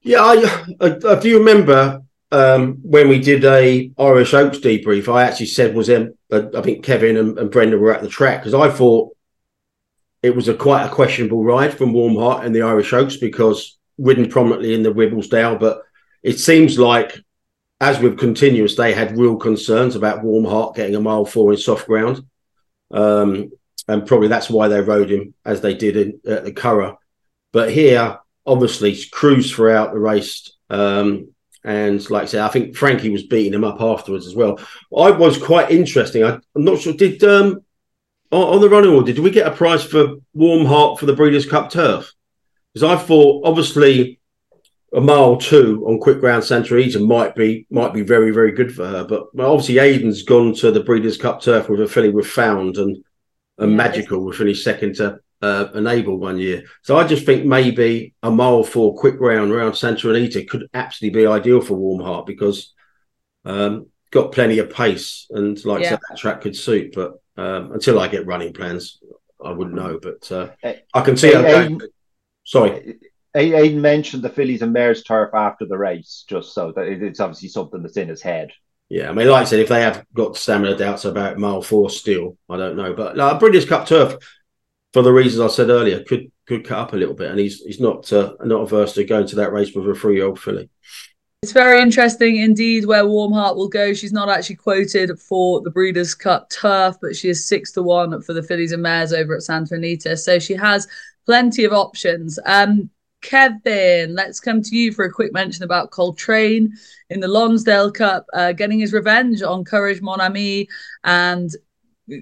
Yeah, I, I, do remember um, when we did a Irish Oaks debrief? I actually said was him. I think Kevin and, and Brendan were at the track because I thought it was a quite a questionable ride from Warm Heart and the Irish Oaks because ridden prominently in the Ribblesdale, but it seems like as with continuous, they had real concerns about Warm Heart getting a mile four in soft ground. Um, and probably that's why they rode him as they did in, at the Curragh. But here, obviously, cruised throughout the race. Um, and like I said, I think Frankie was beating him up afterwards as well. I was quite interesting. I, am not sure. Did um, on the running order, did we get a prize for Warm Heart for the Breeders' Cup turf? Because I thought, obviously, a mile two on quick ground Santa Anita might be might be very very good for her. But obviously Aidan's gone to the Breeders' Cup turf with a filly with Found and and yeah, Magical we finished second to uh, Enable one year. So I just think maybe a mile four quick round around Santa Anita could absolutely be ideal for Warm Heart because um, got plenty of pace and like yeah. I that track could suit. But um, until I get running plans, I wouldn't know. But uh, I can see. Hey, sorry. Aidan mentioned the fillies and mares turf after the race, just so that it's obviously something that's in his head. Yeah, I mean, like I said, if they have got stamina doubts about mile four still, I don't know. But uh, Breeders' Cup turf, for the reasons I said earlier, could could cut up a little bit, and he's he's not uh, not averse to going to that race with a three year old filly. It's very interesting indeed where Warm Heart will go. She's not actually quoted for the Breeders' Cup turf, but she is six to one for the fillies and mares over at Santa Anita. So she has plenty of options. Um, Kevin, let's come to you for a quick mention about Coltrane in the Lonsdale Cup, uh, getting his revenge on Courage Mon Ami, and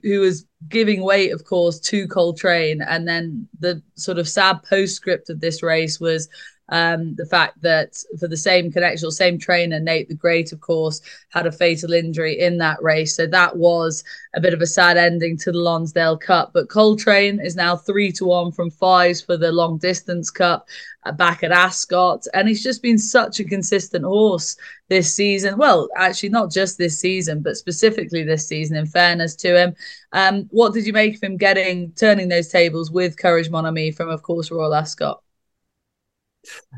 who was giving weight, of course, to Coltrane. And then the sort of sad postscript of this race was um, the fact that for the same connection, same trainer, Nate the Great, of course, had a fatal injury in that race. So that was a bit of a sad ending to the Lonsdale Cup. But Coltrane is now three to one from fives for the long distance cup uh, back at Ascot. And he's just been such a consistent horse this season. Well, actually, not just this season, but specifically this season, in fairness to him. Um, what did you make of him getting turning those tables with Courage Mon Ami from, of course, Royal Ascot?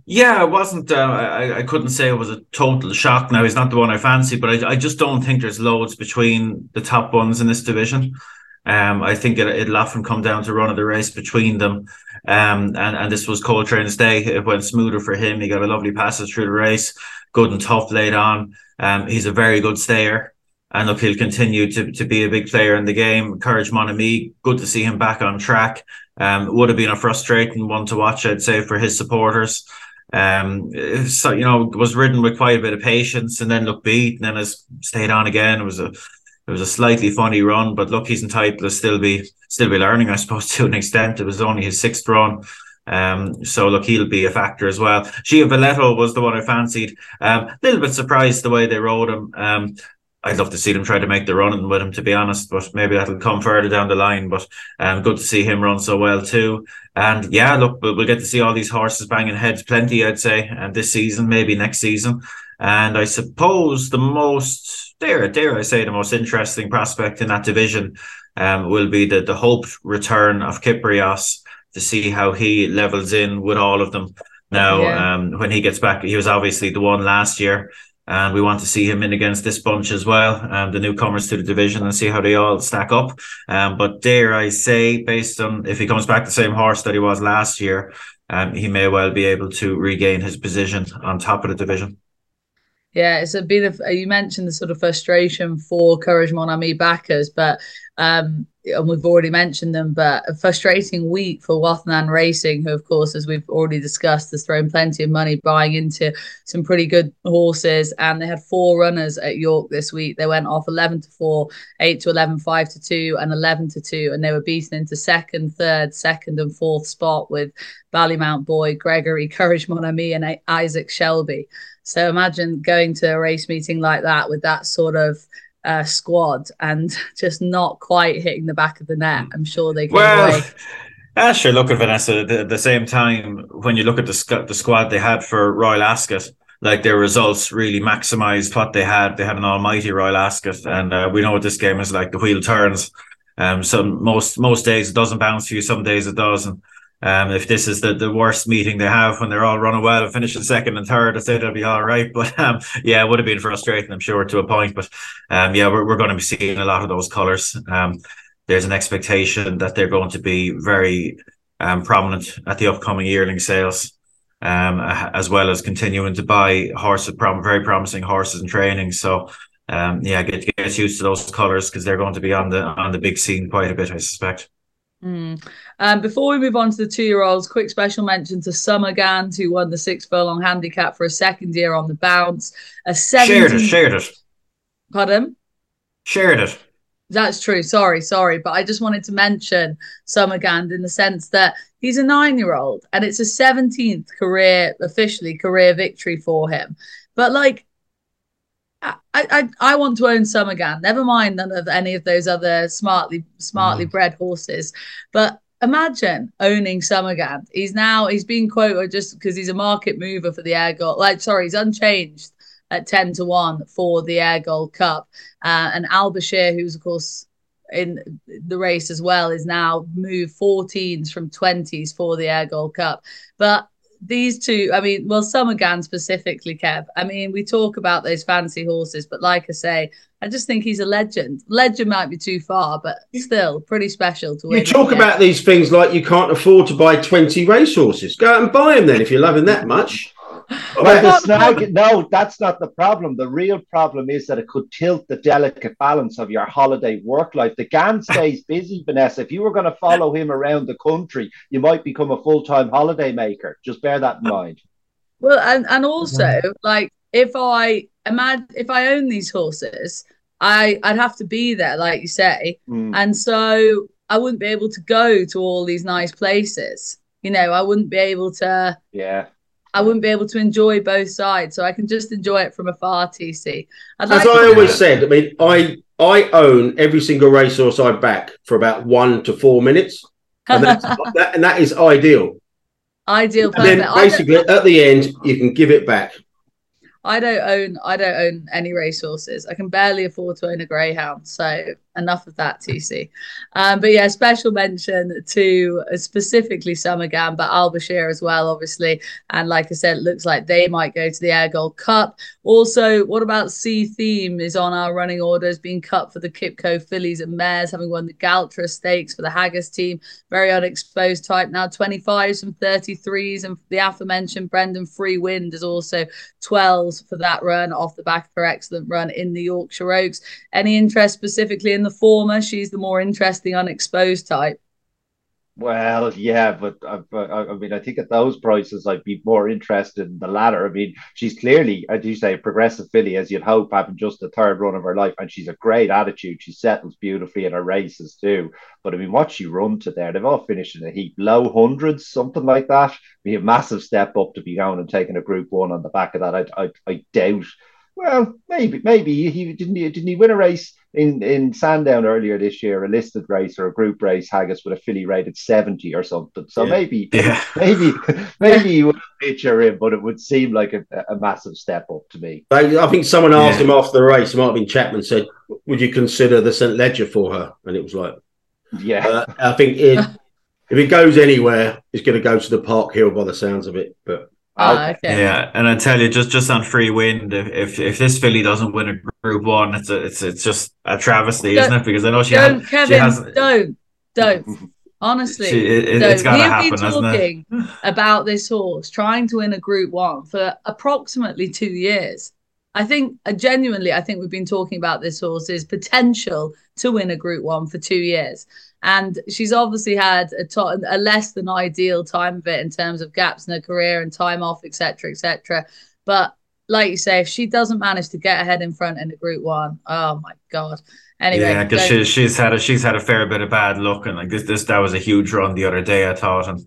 Yeah, it wasn't. Uh, I, I couldn't say it was a total shock. Now he's not the one I fancy, but I, I just don't think there's loads between the top ones in this division. Um, I think it, it'll often come down to run of the race between them. Um, and, and this was Coltrane's day. It went smoother for him. He got a lovely passage through the race, good and tough late on. Um, he's a very good stayer. And look, he'll continue to, to be a big player in the game. Courage Mon Ami, good to see him back on track. Um, would have been a frustrating one to watch, I'd say, for his supporters. Um, so you know, was ridden with quite a bit of patience, and then looked beat, and then has stayed on again. It was a it was a slightly funny run, but look, he's entitled to still be still be learning, I suppose, to an extent. It was only his sixth run. Um, so look, he'll be a factor as well. Giavellotto was the one I fancied. A um, little bit surprised the way they rode him. Um, I'd love to see them try to make the running with him, to be honest, but maybe that'll come further down the line. But um, good to see him run so well too. And yeah, look, we'll, we'll get to see all these horses banging heads plenty, I'd say, and this season, maybe next season. And I suppose the most, dare, dare I say, the most interesting prospect in that division um, will be the, the hoped return of Kyprios to see how he levels in with all of them. Now, yeah. um, when he gets back, he was obviously the one last year and we want to see him in against this bunch as well, um, the newcomers to the division, and see how they all stack up. Um, but dare I say, based on if he comes back the same horse that he was last year, um, he may well be able to regain his position on top of the division. Yeah, it's a bit of you mentioned the sort of frustration for Courage Mon Ami backers, but um, and we've already mentioned them, but a frustrating week for Wathnan Racing, who, of course, as we've already discussed, has thrown plenty of money buying into some pretty good horses. And they had four runners at York this week. They went off 11 to 4, 8 to 11, 5 to 2, and 11 to 2. And they were beaten into second, third, second, and fourth spot with Ballymount Boy, Gregory, Courage Mon Ami, and Isaac Shelby. So imagine going to a race meeting like that with that sort of uh, squad and just not quite hitting the back of the net. I'm sure they can. Well, away. Ah, sure. Look at Vanessa. At the, same time, when you look at the the squad they had for Royal Ascot, like their results really maximised what they had. They had an almighty Royal Ascot, and uh, we know what this game is like. The wheel turns. Um, some most most days it doesn't bounce for you. Some days it does, and Um, if this is the, the worst meeting they have when they're all running well and finishing second and third, I say they'll be all right. But um, yeah, it would have been frustrating, I'm sure, to a point. But um, yeah, we're, we're going to be seeing a lot of those colours. Um, there's an expectation that they're going to be very um, prominent at the upcoming yearling sales, um, as well as continuing to buy horses, prom- very promising horses in training. So um, yeah, get get used to those colours because they're going to be on the on the big scene quite a bit, I suspect. Mm. Um, before we move on to the two year olds, quick special mention to Summerghand, who won the six furlong handicap for a second year on the bounce. A 17... Shared it, shared it. Pardon? Shared it. That's true. Sorry, sorry. But I just wanted to mention Summerghand in the sense that he's a nine year old and it's a 17th career, officially career victory for him. But like, I, I, I want to own Summerghand. Never mind none of any of those other smartly smartly mm. bred horses. But imagine owning Summerghand. He's now he's been quoted just because he's a market mover for the Ayr Gold. Like sorry, he's unchanged at ten to one for the Ayr Gold Cup. Uh, and Al Bashir, who's of course in the race as well, is now moved 14s from 20s for the Ayr Gold Cup. But these two, I mean, well, Summerghand specifically, Kev. I mean, we talk about those fancy horses, but like I say, I just think he's a legend. Legend might be too far, but still pretty special to win. You talk about these things like you can't afford to buy 20 racehorses. Go out and buy them then if you're loving that much. But the snag, no, that's not the problem. The real problem is that it could tilt the delicate balance of your holiday work life. The GAN stays busy, Vanessa. If you were going to follow him around the country, you might become a full time holiday maker. Just bear that in mind. Well, and, and also, like, if I imagine if I own these horses, I I'd have to be there, like you say, mm. and so I wouldn't be able to go to all these nice places. You know, I wouldn't be able to. Yeah. I wouldn't be able to enjoy both sides, so I can just enjoy it from afar. TC. I'd As like I always said, I mean, I I own every single racehorse I back for about one to four minutes, and, that, and that is ideal. Ideal. And then basically, at the end, you can give it back. I don't own I don't own any racehorses. I can barely afford to own a greyhound. So enough of that, TC. Um, but yeah, special mention to uh, specifically Summerghand, but Al Bashir as well, obviously. And like I said, it looks like they might go to the Ayr Gold Cup. Also, what about Sea Theme is on our running orders, being cut for the Qipco fillies and mares, having won the Galtres Stakes for the Haggas team. Very unexposed type now, 25s and 33s. And the aforementioned Brendan Free Wind is also 12s for that run off the back of her excellent run in the Yorkshire Oaks. Any interest specifically in the former? She's the more interesting, unexposed type. Well, yeah, but uh, I, uh, I, mean, I think at those prices, I'd be more interested in the latter. I mean, she's clearly, as you say, progressive filly, as you'd hope, having just the third run of her life, and she's a great attitude. She settles beautifully in her races too. But I mean, what she run to there, they've all finished in a heap, low hundreds, something like that. Be a massive step up to be going and taking a Group One on the back of that. I, I, I doubt well, maybe, maybe he didn't. He, didn't he win a race in in Sandown earlier this year, a listed race or a group race, Haggas with a filly rated seventy or something. So yeah. maybe, yeah. maybe, maybe you would picture in, but it would seem like a, a massive step up to me. I, think someone asked yeah. him after the race. It might have been Chapman said, "Would you consider the St Leger for her?" And it was like, "Yeah." Uh, I think it, if it goes anywhere, it's going to go to the Park Hill by the sounds of it, but. Oh, okay. Yeah, and I tell you, just just on free wind, if if, if this filly doesn't win a Group One, it's a, it's it's just a travesty, don't, isn't it? Because I know she don't, has, Kevin, she has, don't, don't. Honestly, she, it, it's got to happen, been talking about this horse trying to win a Group One for approximately two years. I think, uh, genuinely, I think we've been talking about this horse's potential to win a Group One for two years and she's obviously had a, to- a less than ideal time of it in terms of gaps in her career and time off, etc., etc. But like you say, if she doesn't manage to get ahead in front in the Group One, oh my god. Anyway, yeah, because she, she's had a she's had a fair bit of bad luck, and like this this that was a huge run the other day, I thought, and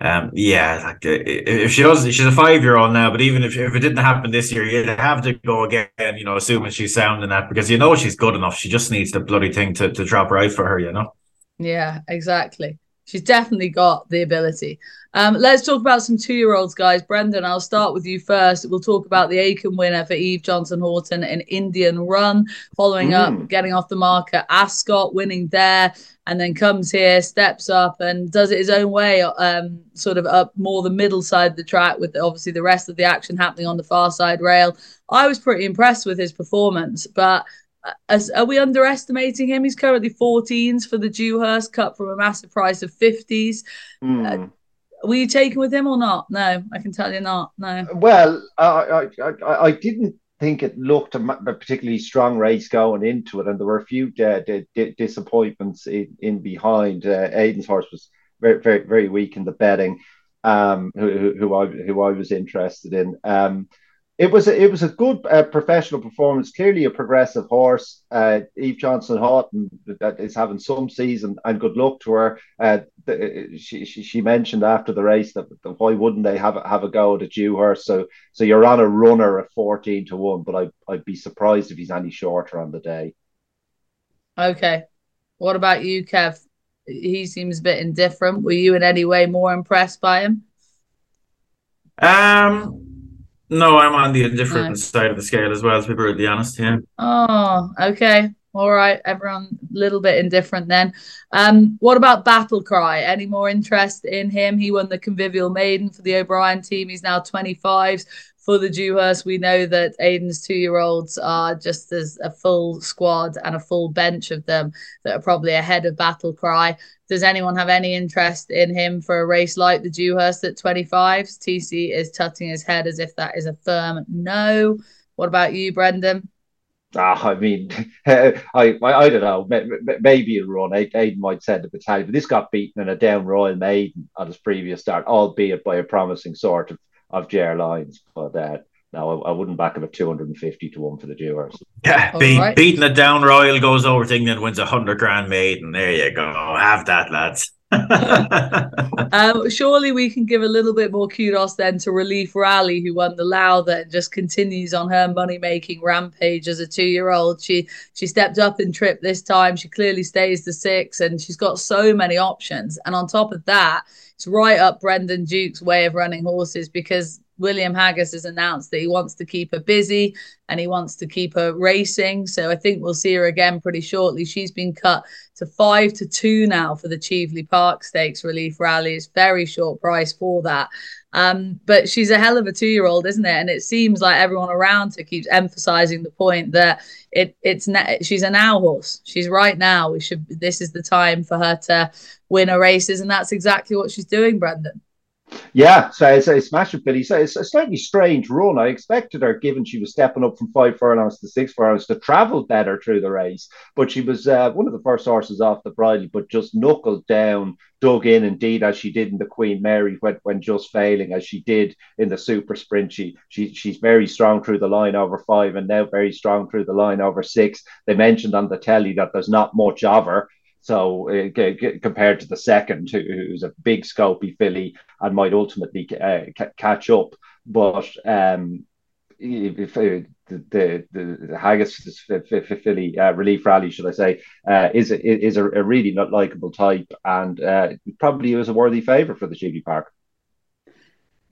um, yeah, like if she does, she's a five year old now. But even if, if it didn't happen this year, you'd have to go again. You know, assuming she's sound in that because you know she's good enough. She just needs the bloody thing to to drop right for her. You know. Yeah, exactly. she's definitely got the ability. Um, let's talk about some two year olds, guys. Brendan, I'll start with you first. We'll talk about the Acomb winner for Eve Johnson Houghton in Indian Run, following mm. up, getting off the marker. Ascot winning there, and then comes here, steps up, and does it his own way, um, sort of up more the middle side of the track, with obviously the rest of the action happening on the far side rail. I was pretty impressed with his performance, but as, are we underestimating him? He's currently 14s for the Dewhurst Cup from a massive price of 50s. Mm. Uh, were you taken with him or not? No, I can tell you not. No. Well, I, I, I didn't think it looked a particularly strong race going into it, and there were a few uh, d- d- disappointments in, in behind. Uh, Aidan's horse was very, very, very weak in the betting. Um, who, who I who I was interested in. Um, it was a, it was a good uh, professional performance. Clearly, a progressive horse. Uh, Eve Johnson Houghton that is having some season, and good luck to her. Uh, the, she, she, she mentioned after the race that, that, why wouldn't they have have a go at a Dewhurst? So so you're on a runner at fourteen to one, but I I'd be surprised if he's any shorter on the day. Okay, what about you, Kev? He seems a bit indifferent. Were you in any way more impressed by him? Um no, I'm on the indifferent no. side of the scale as well, to be brutally honest. Yeah. Oh, okay. All right. Everyone a little bit indifferent then. Um, what about Battle Cry? Any more interest in him? He won the Convivial Maiden for the O'Brien team. He's now 25 for the Dewhurst, we know that Aidan's two year olds are just as a full squad and a full bench of them that are probably ahead of Battle Cry. Does anyone have any interest in him for a race like the Dewhurst at 25s? TC is tutting his head as if that is a firm no. What about you, Brendan? Ah, I mean, I, I, I don't know. Maybe a run. Aidan might send a battalion, but this got beaten in a down Royal Maiden at his previous start, albeit by a promising sort of of Ger Lyons, but uh, no, I, I, wouldn't back him at 250 to 1 for the Dewhurst. Yeah, be, right. beating a down Royal goes over to England, wins a 100 grand maiden. There you go. Have that, lads. um, surely we can give a little bit more kudos then to Relief Rally, who won the Lowther and just continues on her money making rampage as a two year old. She she stepped up in trip this time. She clearly stays the six, and she's got so many options. And on top of that, it's right up Brendan Duke's way of running horses because William Haggas has announced that he wants to keep her busy and he wants to keep her racing. So I think we'll see her again pretty shortly. She's been cut to five to two now for the Cheveley Park Stakes Relief Rally. It's very short price for that. Um, but she's a hell of a two-year-old, isn't it? And it seems like everyone around her keeps emphasizing the point that it it's she's a now horse. She's right now. We should. This is the time for her to win her races, and that's exactly what she's doing, Brendan. Yeah, so it's, it's massive, Billy. So it's a slightly strange run. I expected her, given she was stepping up from five furlongs to six furlongs, to travel better through the race. But she was uh, one of the first horses off the bridle, but just knuckled down, dug in, indeed, as she did in the Queen Mary when, when just failing, as she did in the Super Sprint. She, she she's very strong through the line over five, and now very strong through the line over six. They mentioned on the telly that there's not much of her. So uh, compared to the second, who, who's a big scopy filly and might ultimately uh, catch up, but um, if, uh, the, the the Haggas filly uh, relief rally, should I say, uh, is is a, a really not likable type, and uh, probably was a worthy favourite for the Cheveley Park.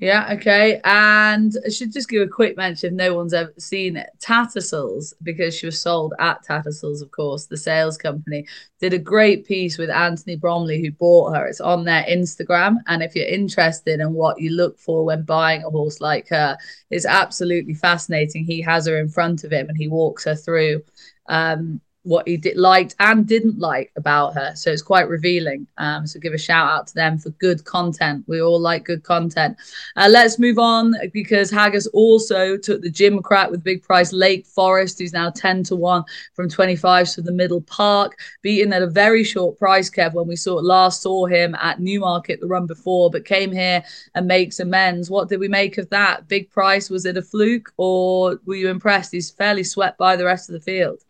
Yeah, okay. And I should just give a quick mention if no one's ever seen it. Tattersalls, because she was sold at Tattersalls, of course, the sales company, did a great piece with Anthony Bromley, who bought her. It's on their Instagram. And if you're interested in what you look for when buying a horse like her, it's absolutely fascinating. He has her in front of him and he walks her through. Um, what he did liked and didn't like about her. So it's quite revealing. Um, so give a shout out to them for good content. We all like good content. Uh, let's move on because Haggas also took the Gimcrack with big price Lake Forest, who's now 10 to 1 from 25 to the middle park, beaten at a very short price, Kev, when we saw last saw him at Newmarket the run before, but came here and makes amends. What did we make of that? Big price, was it a fluke or were you impressed? He's fairly swept by the rest of the field.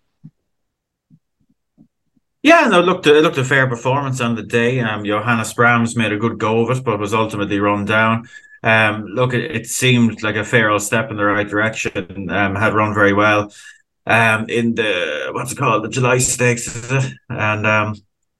Yeah, no, it looked it looked a fair performance on the day. Um, Johannes Brahms made a good go of it, but was ultimately run down. Um, look, it, it seemed like a fair old step in the right direction. Um, had run very well. Um, in the what's it called, the July Stakes. And um,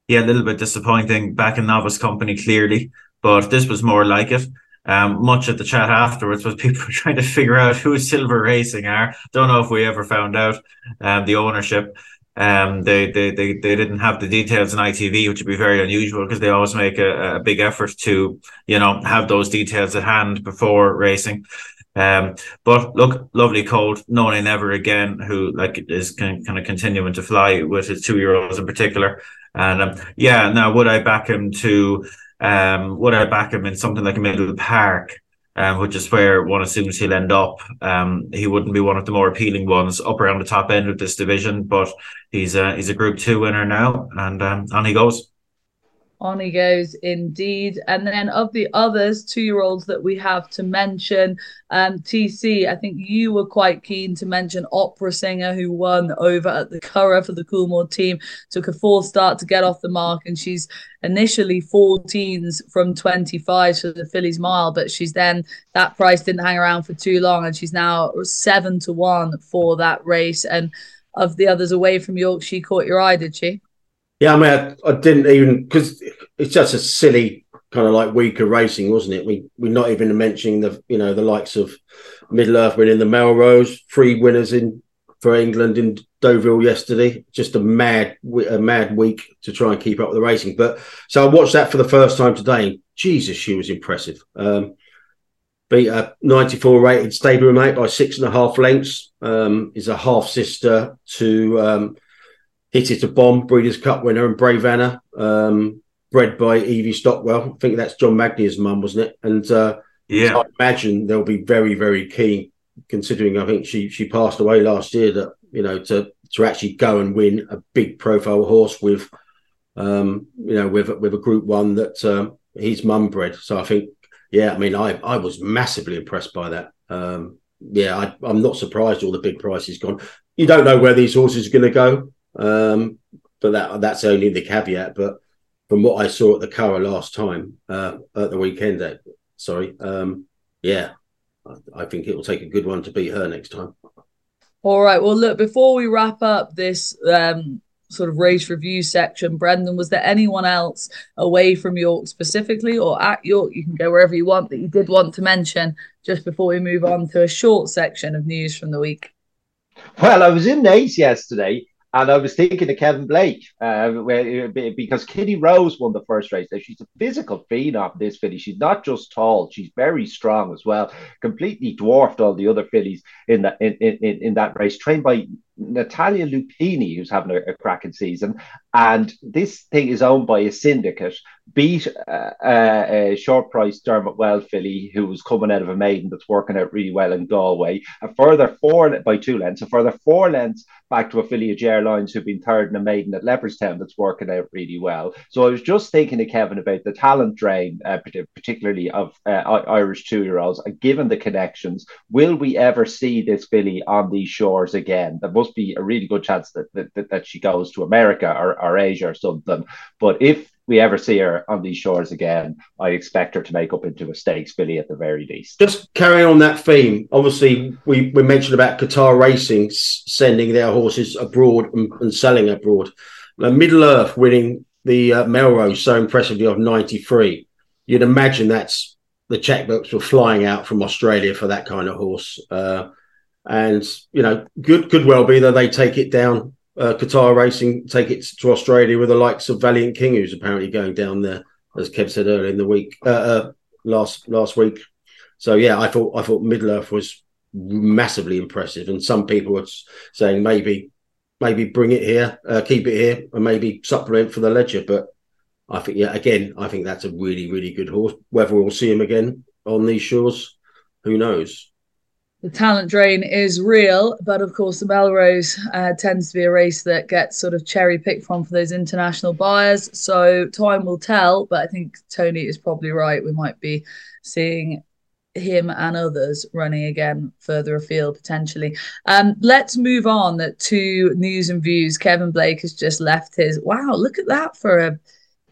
yeah, a little bit disappointing back in novice company, clearly, but this was more like it. Um, much of the chat afterwards was people trying to figure out who Silver Racing are. Don't know if we ever found out um, the ownership. Um, they, they, they, they didn't have the details in ITV, which would be very unusual because they always make a, a big effort to, you know, have those details at hand before racing. Um, but look, lovely cold, no nay never again, who like is kind of continuing to fly with his two year olds in particular. And um, yeah, now would I back him to um, would I back him in something like a middle park? Um, which is where one assumes he'll end up. Um, he wouldn't be one of the more appealing ones up around the top end of this division, but he's a he's a Group Two winner now, and um, on he goes. On he goes indeed. And then of the others, two year olds that we have to mention, um, TC, I think you were quite keen to mention Opera Singer, who won over at the Curragh for the Coolmore team, took a fourth start to get off the mark. And she's initially 14s from 25 for the Fillies' Mile, but she's then, that price didn't hang around for too long. And she's now seven to one for that race. And of the others away from York, she caught your eye, did she? Yeah, I mean, I, I didn't even because it's just a silly kind of like week of racing, wasn't it? We we're not even mentioning the you know the likes of Middle Earth winning the Melrose, three winners in for England in Deauville yesterday. Just a mad a mad week to try and keep up with the racing. But so I watched that for the first time today. Jesus, she was impressive. Um, beat a 94 rated stablemate by six and a half lengths. Um, is a half sister to um, Hit It a Bomb, Breeders' Cup winner, and Brave Anna, um, bred by Evie Stockwell. I think that's John Magnier's mum, wasn't it? And uh, yeah, I imagine they'll be very, very keen, considering I think she she passed away last year. That you know to to actually go and win a big profile horse with, um, you know, with with a Group One that um, his mum bred. So I think, yeah, I mean, I I was massively impressed by that. Um, yeah, I, I'm not surprised all the big prices gone. You don't know where these horses are going to go. Um, but that that's only the caveat. But from what I saw at the Curragh last time, uh, at the weekend, uh, sorry, um, yeah, I, I think it will take a good one to beat her next time. All right. Well, look, before we wrap up this um, sort of race review section, Brendan, was there anyone else away from York specifically or at York? You can go wherever you want that you did want to mention just before we move on to a short section of news from the week. Well, I was in Naas yesterday and I was thinking of Kevin Blake uh, because Kitty Rose won the first race. She's a physical phenom, this filly. She's not just tall; she's very strong as well. Completely dwarfed all the other fillies in that in, in, in that race. Trained by Natalia Lupini, who's having a, a cracking season, and this thing is owned by a syndicate. Beat uh, uh, a short price Dermot Weld filly, who was coming out of a maiden that's working out really well in Galway. A further four by two lengths, a further four lengths back to a filly of Ger Lyons, who've been third in a maiden at Leopardstown that's working out really well. So I was just thinking to Kevin about the talent drain, uh, particularly of uh, Irish two year olds, given the connections. Will we ever see this filly on these shores again? There must be a really good chance that that, that she goes to America or, or Asia or something. But if we ever see her on these shores again, I expect her to make up into a stakes filly at the very least. Just carrying on that theme, obviously we, we mentioned about Qatar Racing sending their horses abroad and, and selling abroad. Middle Earth winning the uh, Melrose so impressively of 93. You'd imagine that's the checkbooks were flying out from Australia for that kind of horse. Uh, and you know, good could well be that they take it down. Uh, Qatar Racing take it to Australia with the likes of Valiant King, who's apparently going down there, as Kev said earlier in the week, uh, uh, last last week. So yeah, I thought I thought Middle Earth was massively impressive, and some people were saying maybe maybe bring it here, uh, keep it here, and maybe supplement for the Leger. But I think yeah, again, I think that's a really really good horse. Whether we'll see him again on these shores, who knows? The talent drain is real, but of course the Melrose uh, tends to be a race that gets sort of cherry picked from for those international buyers. So time will tell, but I think Tony is probably right. We might be seeing him and others running again further afield potentially. Um, let's move on to news and views. Kevin Blake has just left his. Wow, look at that for a.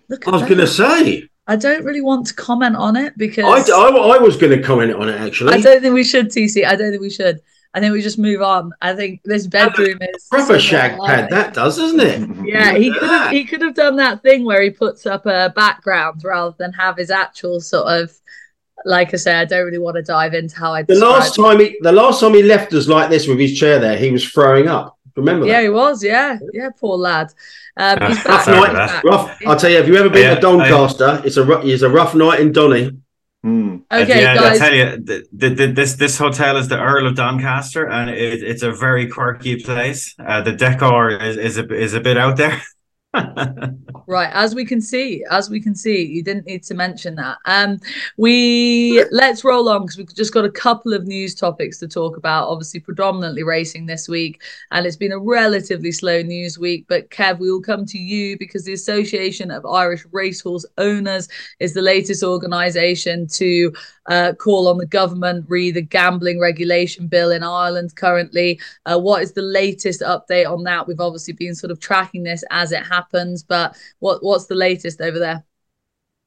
Look. I was going to say I don't really want to comment on it because I, I, I was going to comment on it actually. I don't think we should, TC. I don't think we should. I think we just move on. I think this bedroom is proper shag pad. That does, doesn't it? Yeah, he could have he could have done that thing where he puts up a background rather than have his actual sort of. Like I say, I don't really want to dive into how I. The last time he, the last time he left us like this with his chair there, he was throwing up. Remember? Yeah, he was. Yeah, yeah, poor lad. Um, he's back. Rough night, rough. I'll tell you, have you ever been yeah, to Doncaster? It's a it's a rough night in Donny. Mm. Okay, yeah, guys. I tell you, the, the, the, this this hotel is the Earl of Doncaster, and it, it's a very quirky place. Uh, the decor is is a, is a bit out there. right as we can see as we can see you didn't need to mention that um we let's roll on because we've just got a couple of news topics to talk about obviously predominantly racing this week and it's been a relatively slow news week but kev we will come to you because the association of irish racehorse owners is the latest organization to uh, call on the government re the gambling regulation bill in Ireland currently. Uh, what is the latest update on that? We've obviously been sort of tracking this as it happens, but what what's the latest over there?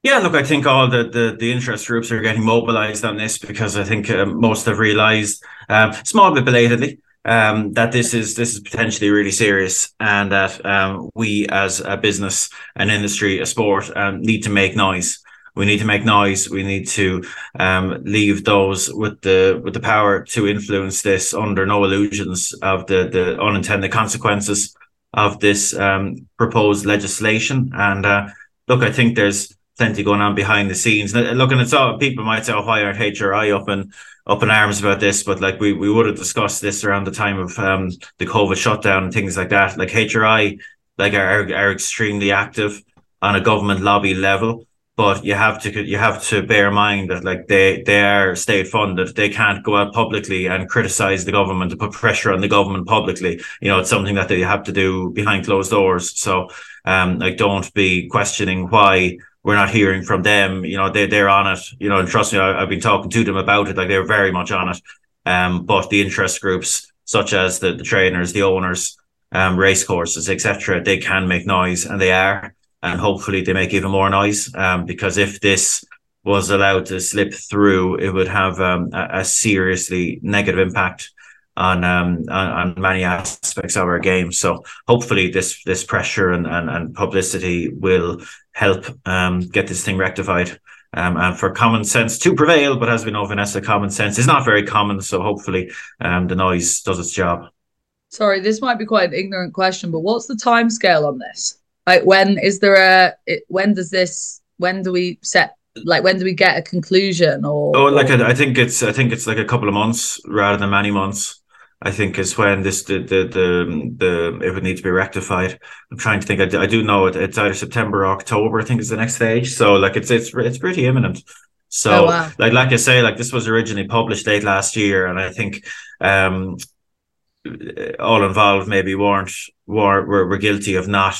Yeah, look, I think all the, the, the interest groups are getting mobilized on this because I think uh, most have realized, um, small bit belatedly, um, that this is this is potentially really serious, and that um, we as a business, an industry, a sport, um, need to make noise we need to make noise. We need to um, leave those with the with the power to influence this under no illusions of the the unintended consequences of this um, proposed legislation. And uh, look, I think there's plenty going on behind the scenes. Looking at all people might say, "Oh, why aren't HRI up in up in arms about this?" But like we we would have discussed this around the time of um, the COVID shutdown and things like that. Like HRI, like are are extremely active on a government lobby level but you have to you have to bear in mind that like they they are state funded. They can't go out publicly and criticize the government to put pressure on the government publicly. You know it's something that they have to do behind closed doors. So um like don't be questioning why we're not hearing from them. You know they, they're on it. You know and trust me I, have been talking to them about it. Like they're very much on it. Um but the interest groups such as the, the trainers the owners um race courses etc they can make noise and they are and hopefully they make even more noise. Um, because if this was allowed to slip through, it would have um, a, a, seriously negative impact on, um, on, on many aspects of our game. So hopefully this this pressure and, and, and publicity will help um, get this thing rectified. Um, and for common sense to prevail, but as we know, Vanessa, common sense is not very common. So hopefully um, the noise does its job. Sorry, this might be quite an ignorant question, but what's the time scale on this? Like when is there a it, when does this when do we set like when do we get a conclusion or oh like. I think it's I think it's like a couple of months rather than many months. I think is when this the the the, the it would need to be rectified. I'm trying to think. I, I do know it, it's either September or October. I think is the next stage. So like it's it's it's pretty imminent. So oh, wow. like like I say, like this was originally published late last year, and I think um all involved maybe weren't were were, were guilty of not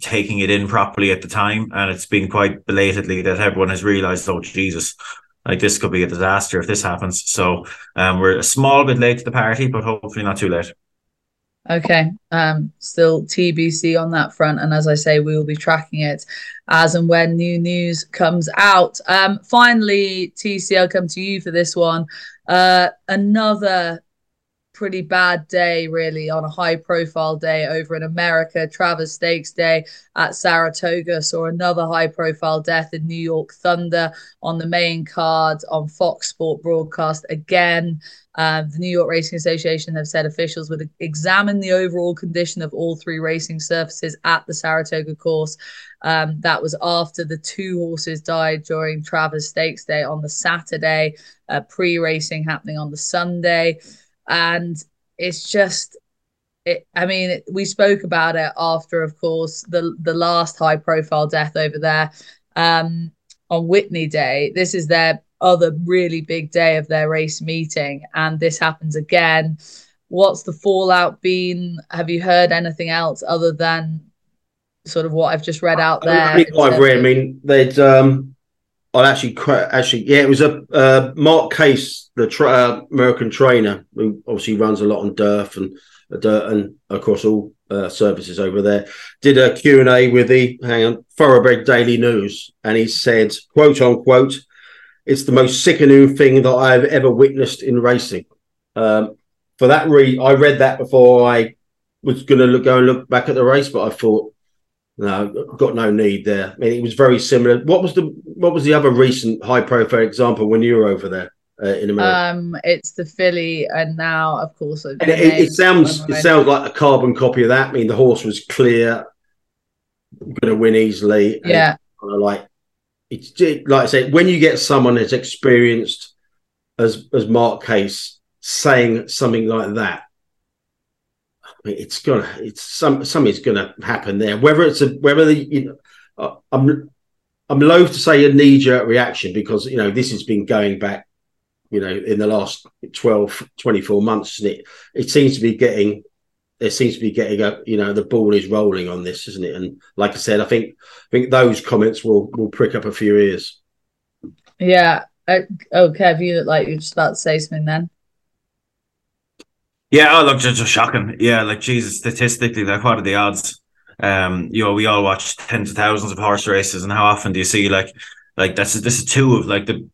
taking it in properly at the time, and it's been quite belatedly that everyone has realised, oh Jesus, like this could be a disaster if this happens. So um, we're a small bit late to the party, but hopefully not too late. Okay. Um, still TBC on that front. And as I say, we will be tracking it as and when new news comes out. Um, finally, TC, I'll come to you for this one. Uh, another pretty bad day, really, on a high profile day over in America. Travers Stakes Day at Saratoga saw another high profile death in New York Thunder on the main card on Fox Sport broadcast again. Um, the New York Racing Association have said officials would examine the overall condition of all three racing surfaces at the Saratoga course. Um, that was after the two horses died during Travers Stakes Day on the Saturday, uh, pre racing happening on the Sunday and it's just it, I mean, it, we spoke about it after, of course, the the last high profile death over there um, on Whitney Day. This is their other really big day of their race meeting, and this happens again. What's the fallout been? Have you heard anything else other than sort of what I've just read out there? I, I've read. I mean, there's um, I actually actually yeah, it was a uh, Mark Casse, the tra- uh, American trainer who obviously runs a lot on Dirt and uh, Dirt and across all uh, services over there. Did a Q and A with the hang on Thoroughbred Daily News, and he said, "quote unquote." It's the most sickening thing that I've ever witnessed in racing. Um, for that reason, I read that before I was going to go and look back at the race, but I thought, no, got no need there. I mean, it was very similar. What was the what was the other recent high profile example when you were over there uh, in America? Um, it's the filly, and now, of course, it, it, it, sounds it sounds like a carbon copy of that. I mean, the horse was clear, going to win easily. Yeah, kind of like it's like I said, when you get someone as experienced as as Mark Casse saying something like that, it's gonna it's some something's gonna happen there. Whether it's a whether the you know, I'm I'm loath to say a knee jerk reaction because you know this has been going back you know in the last 12 24 months and it? It seems to be getting there seems to be getting a you know the ball is rolling on this isn't it? And like i said i think i think those comments will will prick up a few ears. Yeah. Uh, oh kev you look like you're just about to say something then yeah oh look just, just shocking yeah like jesus statistically like what are the odds um you know we all watch tens of thousands of horse races and how often do you see like like that's this is two of like the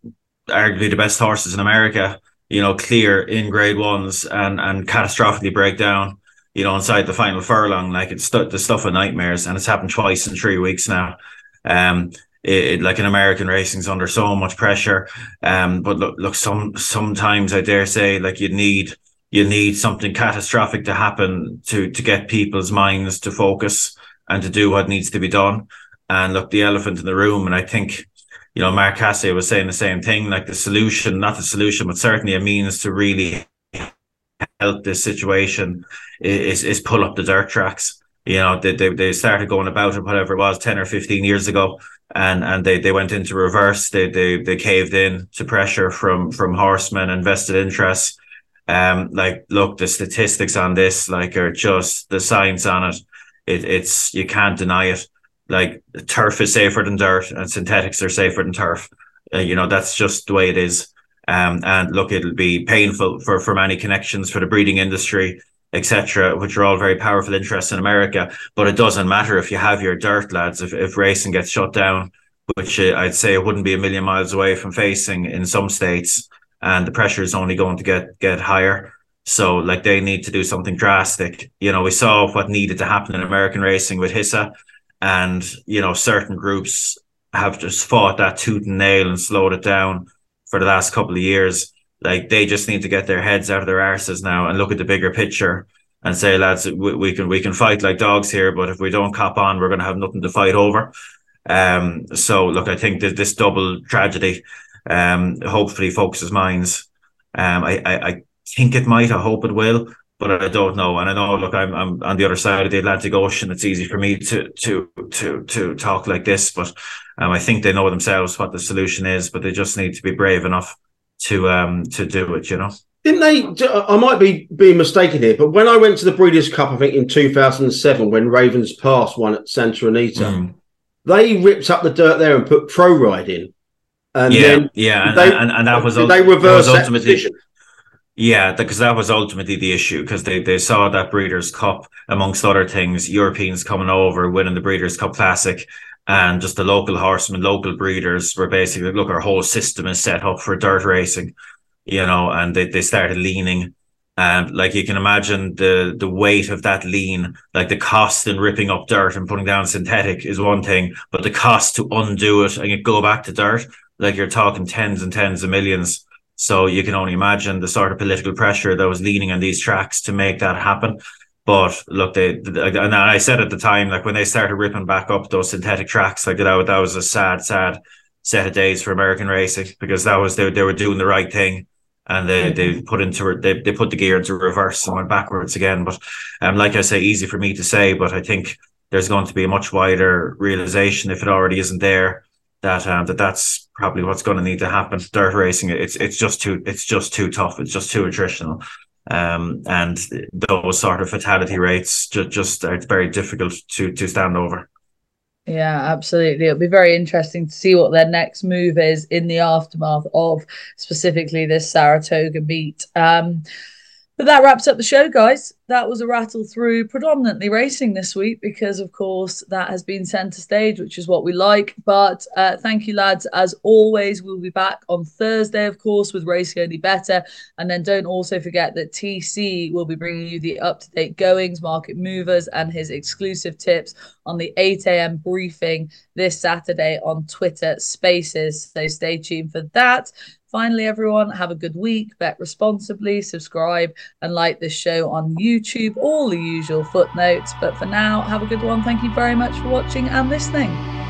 arguably the best horses in america you know clear in grade ones and and catastrophically break down you know, inside the final furlong. Like it's st- the stuff of nightmares, and it's happened twice in three weeks now. Um, it, it, like in American racing's under so much pressure. Um, but look, look, some sometimes I dare say, like you need you need something catastrophic to happen to to get people's minds to focus and to do what needs to be done. And look, the elephant in the room, and I think you know, Mark Casse was saying the same thing, like the solution, not the solution, but certainly a means to really help this situation is is pull up the dirt tracks. You know, they, they, they started going about it, whatever it was, 10 or 15 years ago, and, and they, they went into reverse. They, they, they caved in to pressure from, from horsemen and vested interests. Um, like, look, the statistics on this, like, are just the science on it. It, it's, you can't deny it. Like, turf is safer than dirt and synthetics are safer than turf. Uh, you know, that's just the way it is. Um, and look, it'll be painful for, for many connections for the breeding industry, etc., which are all very powerful interests in America. But it doesn't matter if you have your dirt, lads. If, if racing gets shut down, which uh, I'd say it wouldn't be a million miles away from facing in some states, and the pressure is only going to get get higher. So, like, they need to do something drastic. You know, we saw what needed to happen in American racing with HISA, and you know, certain groups have just fought that tooth and nail and slowed it down for the last couple of years. Like they just need to get their heads out of their arses now and look at the bigger picture and say, lads, we, we can we can fight like dogs here, but if we don't cop on, we're going to have nothing to fight over. Um, so look, I think that this double tragedy, um, hopefully focuses minds. Um, I, I, I think it might. I hope it will, but I don't know. And I know, look, I'm I'm on the other side of the Atlantic Ocean. It's easy for me to to to to talk like this, but um, I think they know themselves what the solution is, but they just need to be brave enough to um to do it. You know. Didn't they? I might be being mistaken here, but when I went to the Breeders' Cup, I think in 2007, when Raven's Pass won at Santa Anita, mm. they ripped up the dirt there and put Pro-Ride in. And yeah, yeah, and, they, and, and, that was they reversed that ultimately. That yeah, because that was ultimately the issue because they, they saw that Breeders' Cup, amongst other things, Europeans coming over, winning the Breeders' Cup Classic, and just the local horsemen, local breeders were basically look, our whole system is set up for dirt racing, you know, and they, they started leaning. And like you can imagine the the weight of that lean, like the cost in ripping up dirt and putting down synthetic is one thing, but the cost to undo it and go back to dirt, like you're talking tens and tens of millions. So you can only imagine the sort of political pressure that was leaning on these tracks to make that happen. But look, they, and I said at the time, like when they started ripping back up those synthetic tracks, like that, that was a sad, sad set of days for American racing because that was they, they were doing the right thing and they, they mm-hmm. put into they, they put the gear into reverse and went backwards again. But um, like I say, easy for me to say, but I think there's going to be a much wider realization if it already isn't there that um, that that's probably what's going to need to happen. Dirt racing, it's it's just too it's just too tough. It's just too attritional um, and those sort of fatality rates just, just it's very difficult to to stand over. Yeah, absolutely. It'll be very interesting to see what their next move is in the aftermath of specifically this Saratoga meet. Um, But that wraps up the show, guys. That was a rattle through predominantly racing this week because, of course, that has been centre stage, which is what we like. But uh, thank you, lads. As always, we'll be back on Thursday, of course, with Racing Only Better. And then don't also forget that TC will be bringing you the up to date goings, market movers, and his exclusive tips on the 8 a.m. briefing this Saturday on Twitter Spaces. So stay tuned for that. Finally, everyone, have a good week. Bet responsibly, subscribe, and like this show on YouTube. All the usual footnotes. But for now, have a good one. Thank you very much for watching and listening.